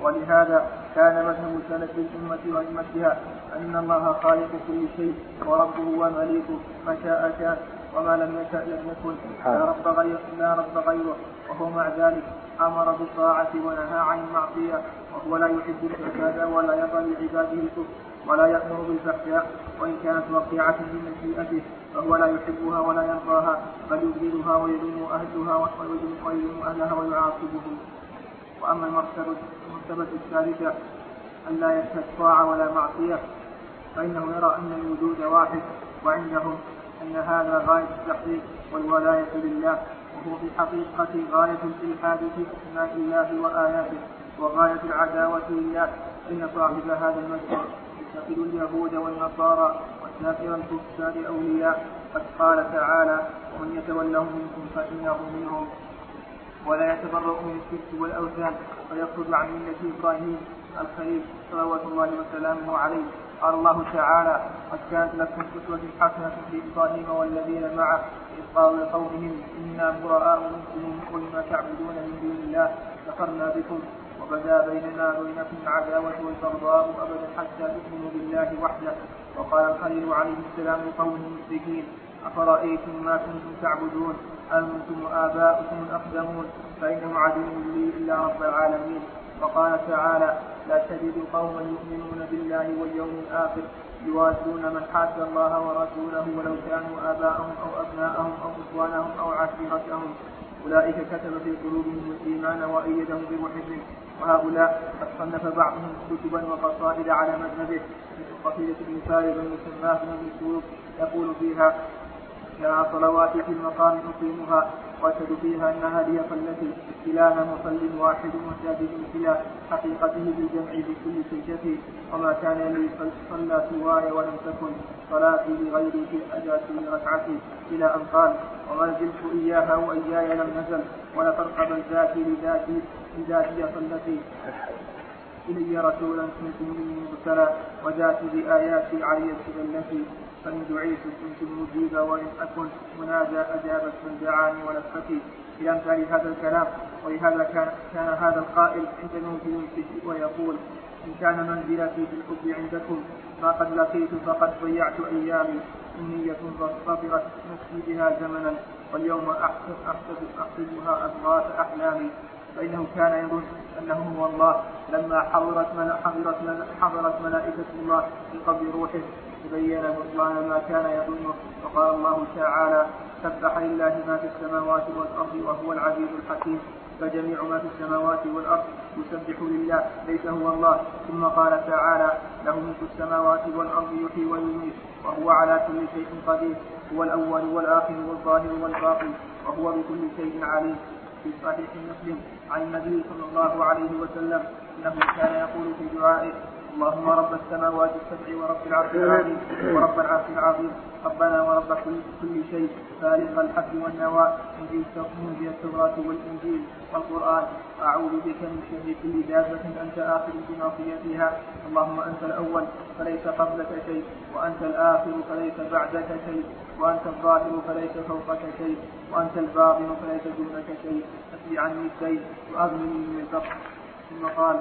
ولهذا كان مذهب سلف الأمة وأئمتها أن الله خالق كل شيء وربه ومليكه ما شاء. كان وما لم يشأ لم يكن. لا رب غير لا رب غيره وهو مع ذلك أمر بالطاعة ونهى عن المعصية. وهو لا يحب الفساد ولا يرضى لعباده الكفر ولا يأمر بالفحشاء وإن كانت واقعة بمشيئته فهو لا يحبها ولا يرضاها بل يبغضها ويذم أهلها ويذم أهلها ويعاقبهم وأما المرتبة الثالثة أن لا يشهد طاعة ولا معصية فإنه يرى أن الوجود واحد وعندهم أن هذا غاية التحقيق والولاية لله وهو في الحقيقة غاية الإلحاد في أسماء الله وآياته وغاية العداوة لله. إن صاحب هذا المذهب يتخذ اليهود والنصارى وسائر الكفار أولياء. قد قال تعالى ومن يتولهم منكم فإنه منهم. ولا يتبرأ من الشرك والأوثان ويخرج عن ملة إبراهيم الخليل صلوات الله وسلامه عليه. قال الله تعالى قد كانت لكم أسوة حسنة في إبراهيم والذين معه إذ قالوا لقومهم إنا براء منكم ومما تعبدون من دون الله كفرنا بكم وبدا بيننا وبينكم العداوة والبغضاء أبدا حتى تؤمنوا بالله وحده. وقال الخليل عليه السلام لقومه المشركين أفرأيتم ما كنتم تعبدون؟ أنتم وآباؤكم الأقدمون فإنه عدو لي إلا رب العالمين. وقال تعالى لا تجد قوما يؤمنون بالله واليوم الآخر يوادون من حاد الله ورسوله ولو كانوا آباءهم أو أبناءهم أو إخوانهم أو عشيرتهم. أولئك كتب في قلوبهم الإيمان وأيدهم منه. وهؤلاء قد صنف بعضهم كتبا وقصائد على مذهبه مثل قصيدة ابن فارغ المسماة من يقول فيها يا صلواتي في المقام أقيمها وأشهد فيها أن هذه التي إله مصل واحد وشاهد إلى حقيقته بالجمع بكل سجدة وما كان لي صلى سواي ولم تكن صلاتي لغيري في أداتي ركعتي إلى أن قال وما زلت إياها وإياي لم نزل ولقد ذاتي لذاتي لذاتي صلتي إلي رسولا كنت مني مرسلا وجاءت بآياتي علي التي فإن دعيت كنت مجيبا وإن أكن منادى أجابت من دعاني ولفتي في أمثال هذا الكلام ولهذا كان كان هذا القائل عند موت ينتج ويقول إن كان منزلتي في الحب عندكم ما قد لقيت فقد ضيعت أيامي. أمنية فطرت نفسي بها زمنا واليوم أحسب أحسب أحسبها أضغاث أحلامي. فإنه كان يظن أنه هو الله لما حضرت حضرت حضرت ملائكة الله في قبر روحه. تبين بطلان ما كان يظنه. وقال الله تعالى سبح لله ما في السماوات والأرض وهو العزيز الحكيم. فجميع ما في السماوات والأرض يسبح لله ليس هو الله. ثم قال تعالى له ملك السماوات والأرض يحيي ويميت وهو على كل شيء قدير. هو الأول والآخر والظاهر والباطن وهو بكل شيء عليم. في صحيح مسلم عن النبي صلى الله عليه وسلم إنه كان يقول في دعائه اللهم رب السماوات السبع ورب العرش العظيم ورب العرش العظيم. ربنا ورب كل, كل شيء. فالق الحب والنوى منزل التوراة والإنجيل والقرآن. أعوذ بك من شر كل دابة أنت آخر بناصيتها اللهم أنت الأول فليس قبلك شيء. وأنت الآخر فليس بعدك شيء. وأنت الظاهر فليس فوقك شيء. وأنت الباطن فليس دونك شيء. اقض عني الدين وأغنني من الفقر ثم قال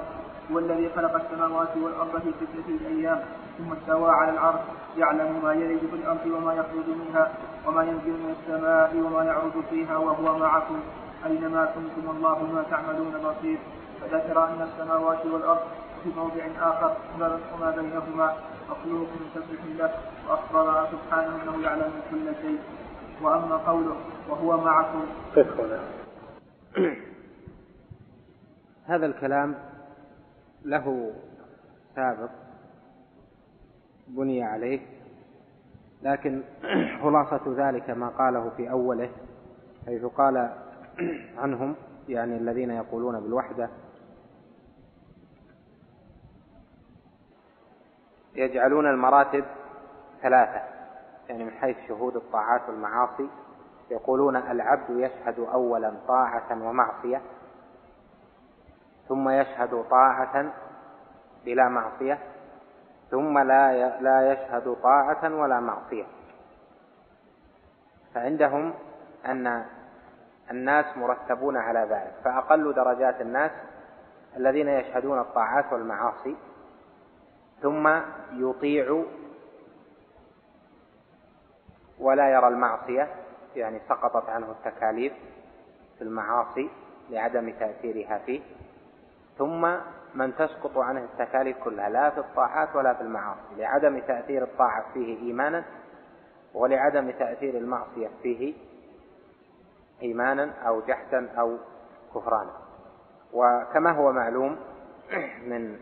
هو الذي خلق السماوات والأرض في ستة أيام ثم استوى على العرش يعلم ما يلج في الأرض وما يخرج منها وما ينزل من السماء وما يعرج فيها وهو معكم. أينما كنتم؟ والله بما تعملون بصير. فذكر أن السماوات والأرض في موضع آخر وما بينهما مخلوق من تسبح له وأخبر سبحانه أنه يعلم كل شيء. وأما قوله وهو معكم. <clears throat> هذا الكلام له سابق بني عليه لكن <clears throat> خلاصة ذلك ما قاله في أوله حيث قال <clears throat> عنهم يعني الذين يقولون بالوحدة يجعلون المراتب ثلاثة يعني من حيث شهود الطاعات والمعاصي يقولون العبد يشهد أولا طاعة ومعصية ثم يشهد طاعة بلا معصية ثم لا لا يشهد طاعة ولا معصية. فعندهم أن الناس مرتبون على ذلك فأقل درجات الناس الذين يشهدون الطاعات والمعاصي ثم يطيع ولا يرى المعصية يعني سقطت عنه التكاليف في المعاصي لعدم تأثيرها فيه. ثم من تسقط عنه التكاليف كلها لا في الطاعات ولا في المعاصي لعدم تأثير الطاعة فيه إيمانا ولعدم تأثير المعصية فيه إيمانا أو جحدا أو كفرانا. وكما هو معلوم <clears throat> من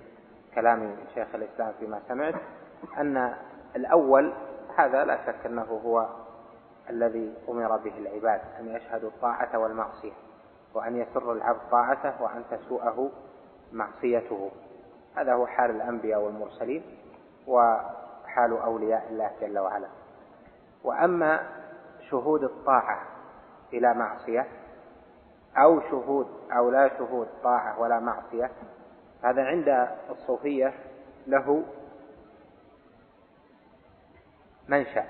كلام شيخ الإسلام فيما سمعت أن الأول هذا لا شك أنه هو الذي أمر به العباد أن يشهدوا الطاعة والمعصية وأن يسر العبد طاعته وأن تسوءه معصيته. هذا هو حال الأنبياء والمرسلين وحال أولياء الله جل وعلا. وأما شهود الطاعة بلا معصية أو شهود أو لا شهود طاعة ولا معصية هذا عند الصوفية له منشأ.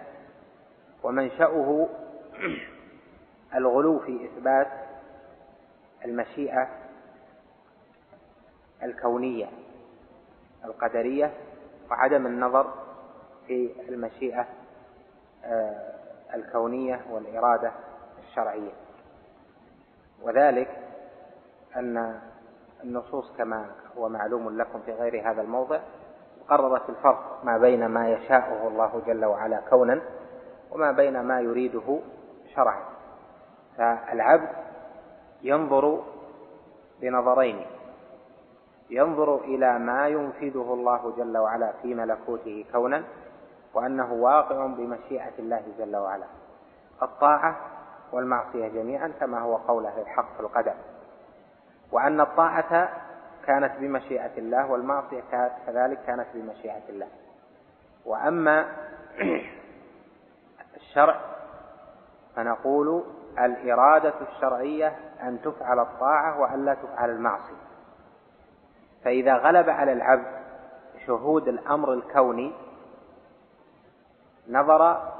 ومنشأه <clears throat> الغلو في إثبات المشيئة الكونية القدرية وعدم النظر في المشيئة آه، الكونية والإرادة الشرعية. وذلك أن النصوص كما هو معلوم لكم في غير هذا الموضع وقررت الفرق ما بين ما يشاءه الله جل وعلا كونا وما بين ما يريده شرعا. فالعبد ينظر بنظرين ينظر إلى ما ينفذه الله جل وعلا في ملكوته كونا وأنه واقع بمشيئة الله جل وعلا. الطاعة والمعصية جميعا كما هو قول أهل الحق في القدر. وأن الطاعة كانت بمشيئة الله والمعصية كذلك كانت بمشيئة الله. وأما <clears throat> الشرع فنقول الإرادة الشرعية أن تفعل الطاعة وأن لا تفعل المعصية. فإذا غلب على العبد شهود الأمر الكوني نظر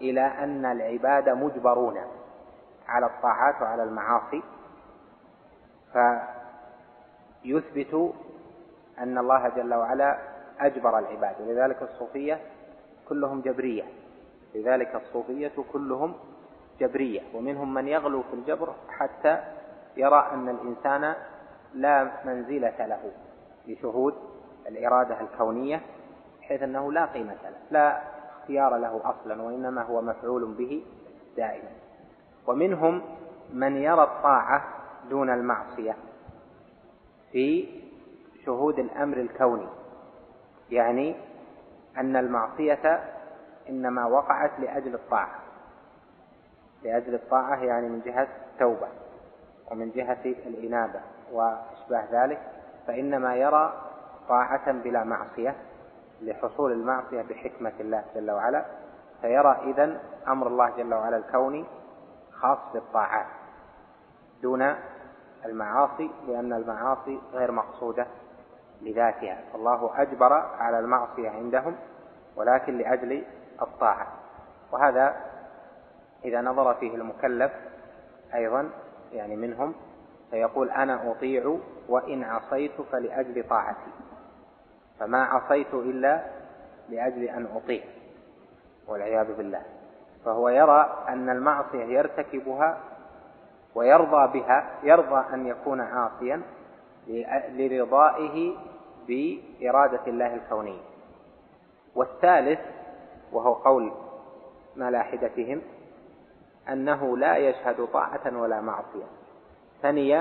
إلى أن العباد مجبرون على الطاعات وعلى المعاصي فيثبت أن الله جل وعلا أجبر العباد. ولذلك الصوفية كلهم جبرية. لذلك الصوفية كلهم جبرية. ومنهم من يغلو في الجبر حتى يرى أن الإنسان لا منزلة له لشهود الإرادة الكونية بحيث أنه لا قيمة له لا اختيار له أصلا وإنما هو مفعول به دائما. ومنهم من يرى الطاعة دون المعصية في شهود الأمر الكوني يعني أن المعصية إنما وقعت لأجل الطاعة. لأجل الطاعة يعني من جهة التوبة ومن جهة الإنابة. وأشباه ذلك فإنما يرى طاعة بلا معصية لحصول المعصية بحكمة الله جل وعلا فيرى إذن أمر الله جل وعلا الكوني خاص بالطاعات دون المعاصي لأن المعاصي غير مقصودة لذاتها الله أجبر على المعصية عندهم ولكن لأجل الطاعة. وهذا إذا نظر فيه المكلف أيضا يعني منهم فيقول أنا أطيع وإن عصيت فلأجل طاعتي. فما عصيت إلا لأجل أن أطيع والعياذ بالله. فهو يرى أن المعصية يرتكبها ويرضى بها يرضى أن يكون عاصيا لرضائه بإرادة الله الكونية. والثالث وهو قول ملاحدتهم أنه لا يشهد طاعة ولا معصية. ثني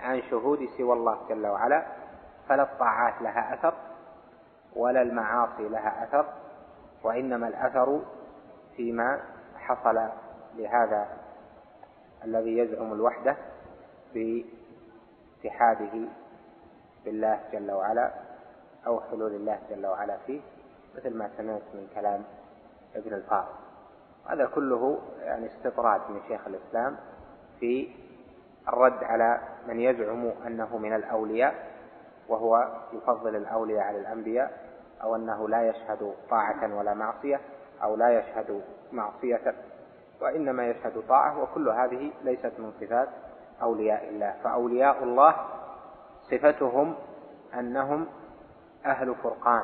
عن شهود سوى الله جل وعلا فلا الطاعات لها أثر ولا المعاصي لها أثر وإنما الأثر فيما حصل لهذا الذي يزعم الوحدة باتحاده بالله جل وعلا أو حلول الله جل وعلا فيه مثل ما سمعت من كلام ابن الفارض هذا كله يعني استطراد من شيخ الإسلام في الرد على من يزعم أنه من الأولياء وهو يفضل الأولياء على الأنبياء أو أنه لا يشهد طاعة ولا معصية أو لا يشهد معصية وإنما يشهد طاعة وكل هذه ليست من صفات أولياء الله. فأولياء الله صفتهم أنهم أهل فرقان.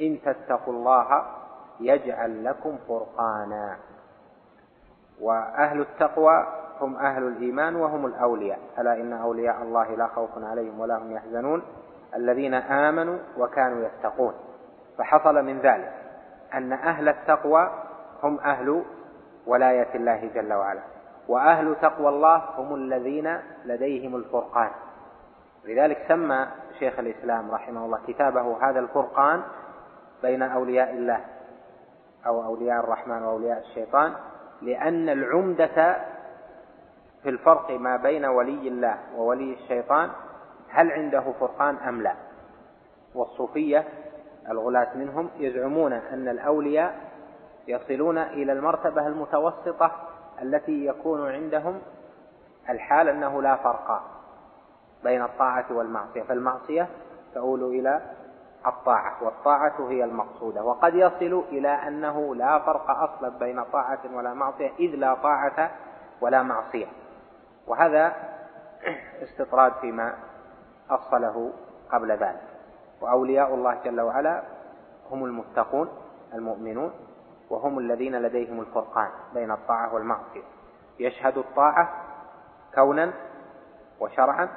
إن تتقوا الله يجعل لكم فرقانا. وأهل التقوى هم أهل الإيمان وهم الأولياء. ألا إن أولياء الله لا خوف عليهم ولا هم يحزنون؟ الذين آمنوا وكانوا يتقون. فحصل من ذلك أن أهل التقوى هم أهل ولاية الله جل وعلا. وأهل تقوى الله هم الذين لديهم الفرقان. لذلك سمى شيخ الإسلام رحمه الله كتابه هذا الفرقان بين أولياء الله أو أولياء الرحمن وأولياء الشيطان لأن العمدة في الفرق ما بين ولي الله وولي الشيطان هل عنده فرقان أم لا؟ والصوفية الغلاة منهم يزعمون أن الأولياء يصلون إلى المرتبة المتوسطة التي يكون عندهم الحال أنه لا فرق بين الطاعة والمعصية. فالمعصية تؤول إلى الطاعة والطاعة هي المقصودة. وقد يصل إلى أنه لا فرق أصلا بين طاعة ولا معصية إذ لا طاعة ولا معصية. وهذا استطراد فيما أصله قبل ذلك. وأولياء الله جل وعلا هم المتقون المؤمنون وهم الذين لديهم الفرقان بين الطاعة والمعصية. يشهد الطاعة كونا وشرعا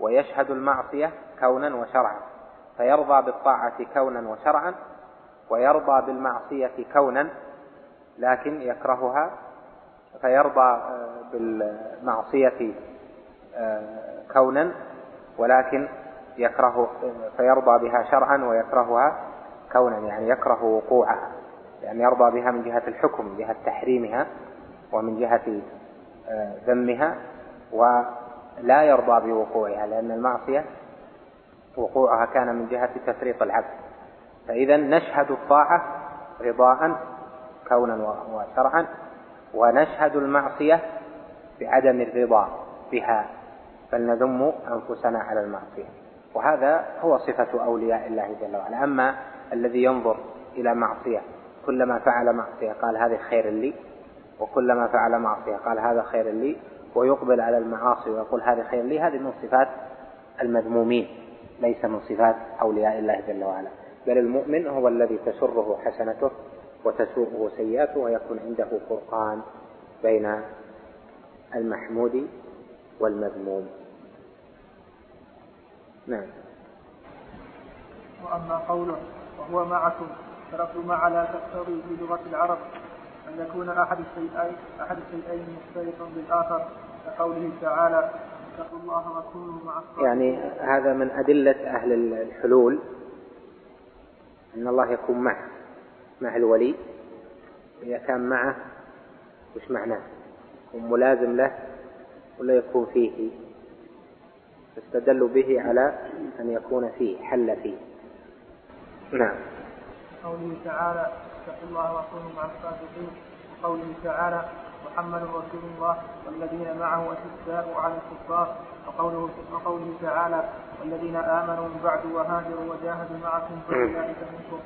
ويشهد المعصية كونا وشرعا. فيرضى بالطاعة كونا وشرعا ويرضى بالمعصية كونا لكن يكرهها فيرضى آه، بالمعصية آه، كونا ولكن يكره فيرضى بها شرعا ويكرهها كونا يعني يكره وقوعها يعني يرضى بها من جهة الحكم من جهة تحريمها ومن جهة آه، ذمها ولا يرضى بوقوعها لأن المعصية وقوعها كان من جهة تفريط العبد. فإذا نشهد الطاعة رضاء كونا وشرعا ونشهد المعصية بعدم الرضا بها فلنذم أنفسنا على المعصية. وهذا هو صفة أولياء الله جل وعلا. أما الذي ينظر إلى معصية كلما فعل معصية قال هذه خير لي وكلما فعل معصية قال هذا خير لي ويقبل على المعاصي ويقول هذه خير لي هذه من صفات المذمومين ليس من صفات أولياء الله جل وعلا. بل المؤمن هو الذي تسره حسنته وتسوءه سيئاته ويكون عنده فرقان بين المحمود والمذموم. نعم. وأما قوله وهو معكم فلفظ مع لا تقتضي في لغة العرب أن يكون أحد الشيئين أحد الشيئين مختلفا بالآخر كقوله تعالى اتقوا الله وكونوا مع الصالحين يعني هذا من أدلة أهل الحلول أن الله يكون معه. مع الولي إذا كان معه وش معناه؟ يكون ملازم له ولا يكون فيه؟ استدلوا به على أن يكون فيه حل فيه. نعم. قوله تعالى اتقوا الله وكونوا مع الصادقين. وقوله تعالى محمد رسول الله والذين معه أشداء على الكفار. وقوله وقوله تعالى والذين آمنوا من بعد وهاجروا وجاهدوا معكم فأولئك منكم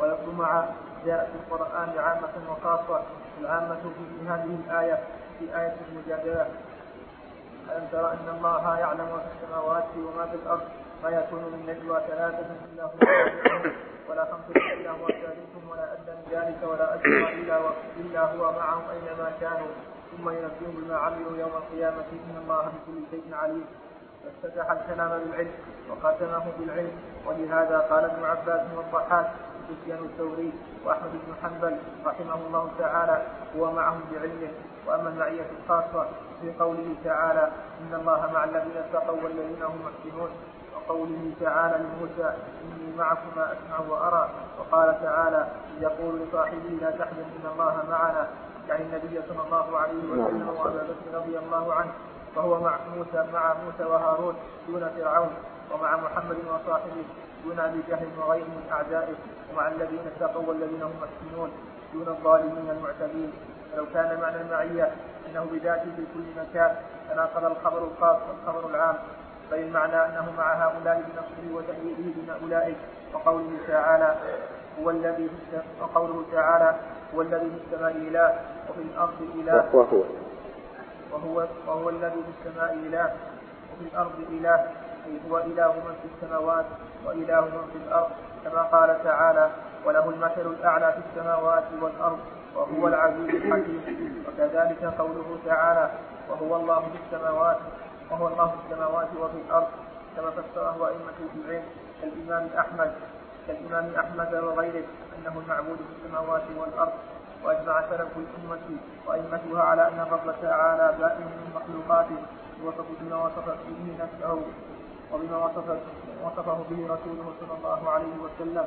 ويقول مع جاء في القرآن عامة وخاصة العامة في هذه الآية في آية المجادلة. ألم ترى أن الله يعلم ما في السماوات وما في الأرض؟ ما يكون من نجوى ثلاثة إلا هو ولا خمسة إلا هو ثالثهم ولا أدنى من ذلك ولا أكبر إلا إلا هو معهم أينما كانوا. ثم ينبئهم بما عملوا يوم القيامة إن الله بكل شيء عليم. فافتتح الكلام بالعلم وختمه بالعلم. ولهذا قال ابن عباس والضحاك سفيان الثوري وأحمد بن حنبل رحمه الله تعالى هو معهم بعلمه وأما المعيه الخاصة في قوله تعالى إن الله مع الذين اتقوا والذين هم محسنون. وقوله تعالى لموسى إني معكما أسمع وأرى. وقال تعالى يقول لصاحبه لا تحزن إن الله معنا. يعني النبي صلى الله عليه وسلم وابا بكر رضي الله عنه وهو مع موسى مع موسى وهارون دون فرعون ومع محمد وصاحبه. دون أبي جهل وغيره من أعدائه ومع الذين اتقوا والذين هم محسنون دون الظالمين المعتدين. فلو كان معنى المعية إنه بذاته في كل مكان تناقض الخبر الخاص والخبر العام. بل المعنى أنه مع هؤلاء بنصره وتأييده دون أولئك. وقوله تعالى هو الذي وقوله تعالى هو الذي في السماء إله وفي الأرض إله وهو. وهو وهو الذي في السماء إله وفي الأرض إله. أي هو إله من في السماوات وإله من في الأرض كما قال تعالى وله المثل الأعلى في السماوات والأرض وهو العزيز الحكيم. وكذلك قوله تعالى وهو الله في السماوات وهو الله في السماوات وفي الأرض. كما فسره أئمة العلم كالإمام أحمد كالإمام أحمد وغيره أنه المعبود في السماوات والأرض. وأجمع سلف الأمة وأئمتها على أن الرب تعالى بائن من مخلوقاته وصف بما وصف به نفسه. وبما وصف وصفه به رسوله صلى الله عليه وسلم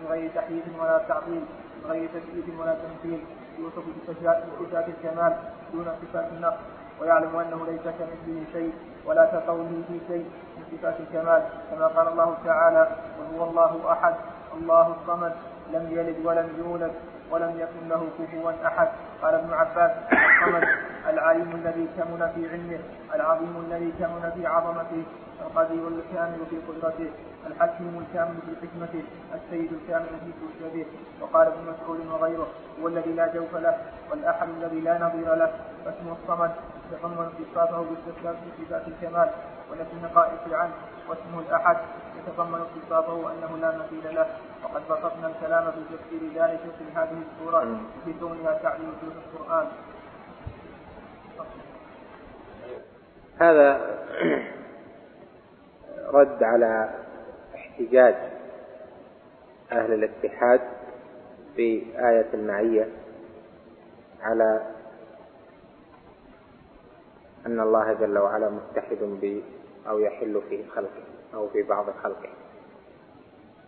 من غير تحييد ولا تعطيل من غير تكييف ولا تمثيل يوصف بصفات الكمال دون صفات النقص ويعلم أنه ليس كمثله شيء ولا كقوله في شيء من صفات الكمال كما قال الله تعالى وهو الله أحد الله الصمد لم يلد ولم يولد ولم يكن له كفوا أحد. قال ابن عباس الصمد العليم الذي كمن في علمه العظيم الذي كمن في عظمته القدير الكامل في قدرته الحكيم الكامل في حكمته السيد الكامل في سلطته وقال ابن مسعود وغيره هو الذي لا جوف له والأحد الذي لا نظير له فاسم الصمد يتضمن صفاته باستثبات صفات الكمال ونفي النقائص عنه واسمه الأحد. يتضمن صفاته انه لا مثيل له وقد بسطنا الكلام في تفسير ذلك في هذه السورة في كونها تعليم في القرآن. هذا رد على احتجاج أهل الاتحاد بآية المعية على أن الله جل وعلا متحد ب أو يحل في خلقه. أو في بعض خلقه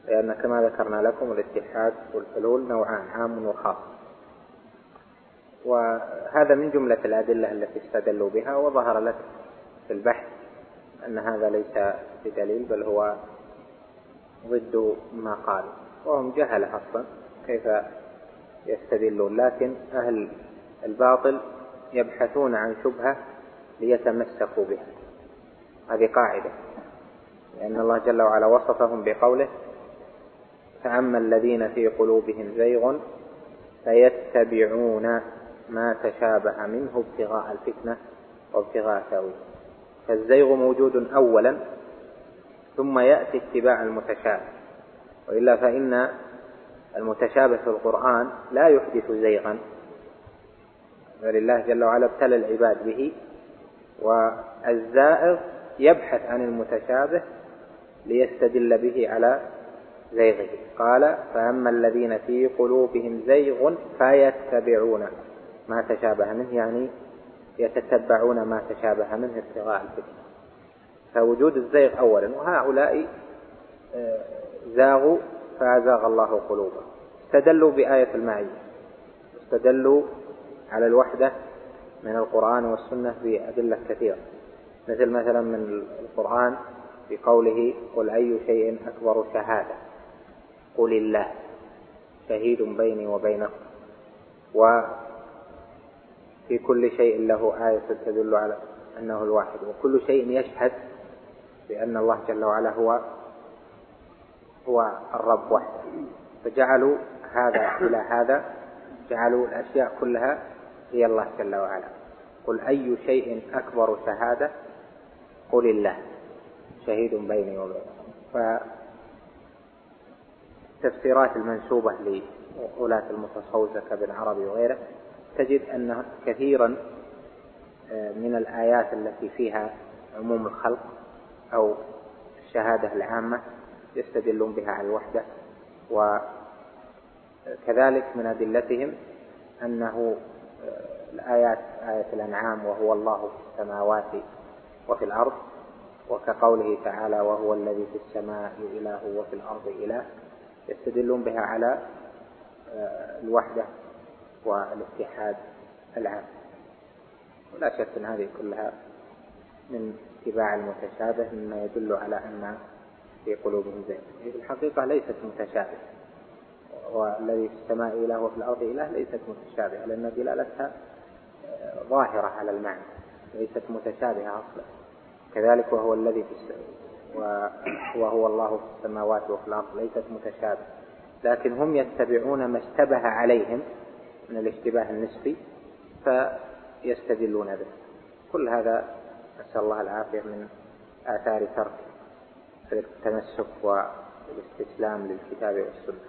لأن كما ذكرنا لكم الاتحاد والحلول نوعان عام وخاص. وهذا من جملة الأدلة التي استدلوا بها وظهر لك في البحث أن هذا ليس بدليل بل هو ضد ما قال. وهم جهل أصلا كيف يستدلون. لكن أهل الباطل يبحثون عن شبهة ليتمسكوا بها. هذه قاعدة. لأن الله جل وعلا وصفهم بقوله فأما الذين في قلوبهم زيغ فيتبعون ما تشابه منه ابتغاء الفتنة وابتغاء تأويل فالزيغ موجود أولا ثم يأتي اتباع المتشابه. وإلا فإن المتشابه في القرآن لا يحدث زيغا. ولله جل وعلا ابتلى العباد به والزائغ يبحث عن المتشابه ليستدل به على زيغه. قال فأما الذين في قلوبهم زيغ فيتبعون ما تشابه منه يعني يتتبعون ما تشابه منه ابتغاء الفتنة. فوجود الزيغ أولا وهؤلاء آه، زاغوا فأزاغ الله قلوبهم. استدلوا بآية المعية. استدلوا على الوحدة من القرآن والسنة بأدلة كثيرة. مثل مثلا من القرآن في قوله قل أي شيء أكبر شهادة؟ قل الله. شهيد بيني وبينكم. وفي كل شيء له آية تدل على أنه الواحد. وكل شيء يشهد بأن الله جل وعلا هو هو الرب وحده. فجعلوا هذا إلى هذا جعلوا الأشياء كلها هي الله جل وعلا. قل أي شيء أكبر شهادة؟ قل الله. شهيد بيني وبينكم التفسيرات المنسوبة لولاة المتصوفة كابن عربي وغيره تجد أن كثيرا آه، من الآيات التي فيها عموم الخلق أو الشهادة العامة يستدلون بها على الوحدة. وكذلك من أدلتهم أنه آه، الآيات آية الأنعام وهو الله في السماوات وفي الأرض وكقوله تعالى وهو الذي في السماء إله وفي الأرض إله يستدلون بها على آه، الوحدة والاتحاد العام. ولا شك أن هذه كلها من اتباع المتشابه مما يدل على أن في قلوبهم زين. في الحقيقة ليست متشابهة والذي في السماء إله وفي الأرض إله ليست متشابهة لأن دلالتها آه، ظاهرة على المعنى ليست متشابهة أصلا. كذلك وهو الذي في وهو الله في السماوات وفي الأرض ليست متشابهة. لكن هم يتبعون ما اشتبه عليهم من الاشتباه النسبي فيستدلون به. كل هذا نسأل الله العافية من آثار ترك التمسك والاستسلام للكتاب والسنة.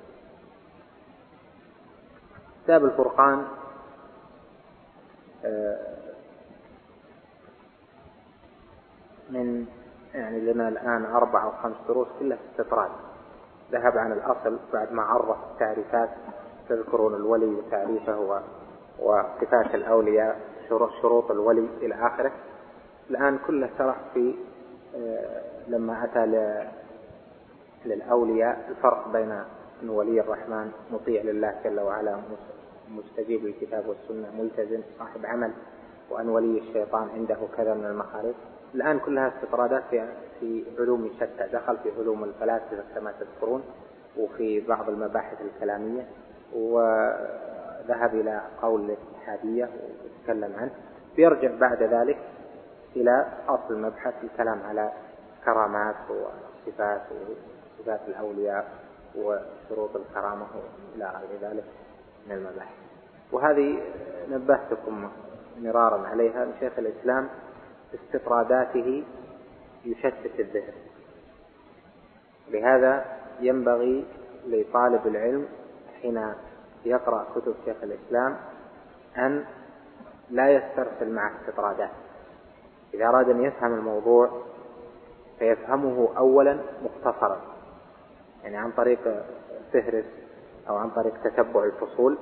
كتاب الفرقان آه، من يعني لنا الآن أربع أو خمس دروس كلها استطراد ذهب عن الأصل بعد ما عرف التعريفات تذكرون الولي وتعريفه وصفات الأولياء شروط الولي إلى آخره. الآن كله شرح في آه، لما أتى للأولياء الفرق بين أن ولي الرحمن مطيع لله جل وعلا مستجيب للكتاب والسنة ملتزم صاحب عمل وأن ولي الشيطان عنده كذا من المخالف الآن كلها استطرادات في في علوم شتى. دخل في علوم الفلاسفة كما تذكرون وفي بعض المباحث الكلامية وذهب إلى قول الاتحادية وتكلم عنه. بيرجع بعد ذلك إلى أصل المبحث الكلام على كرامات وصفات وصفات الأولياء وشروط الكرامة إلى غير ذلك من المباحث. وهذه نبهتكم مرارا عليها شيخ الإسلام. استطراداته يشتت الذهن. لهذا ينبغي لطالب العلم حين يقرأ كتب شيخ الإسلام أن لا يسترسل مع استطرادات إذا أراد أن يفهم الموضوع فيفهمه أولا مختصرا يعني عن طريق فهرس أو عن طريق تتبع الفصول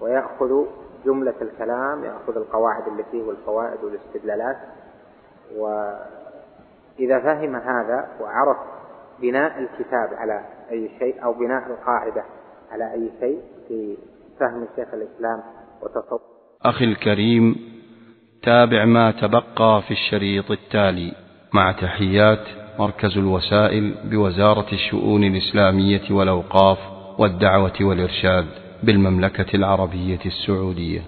ويأخذ جملة الكلام يأخذ القواعد اللي فيه والفوائد والاستدلالات. وإذا فهم هذا وعرف بناء الكتاب على أي شيء أو بناء القاعدة على أي شيء في فهم شيخ الإسلام وتصور أخي الكريم تابع ما تبقى في الشريط التالي. مع تحيات مركز الوسائل بوزارة الشؤون الإسلامية والأوقاف والدعوة والإرشاد. بالمملكة العربية السعودية.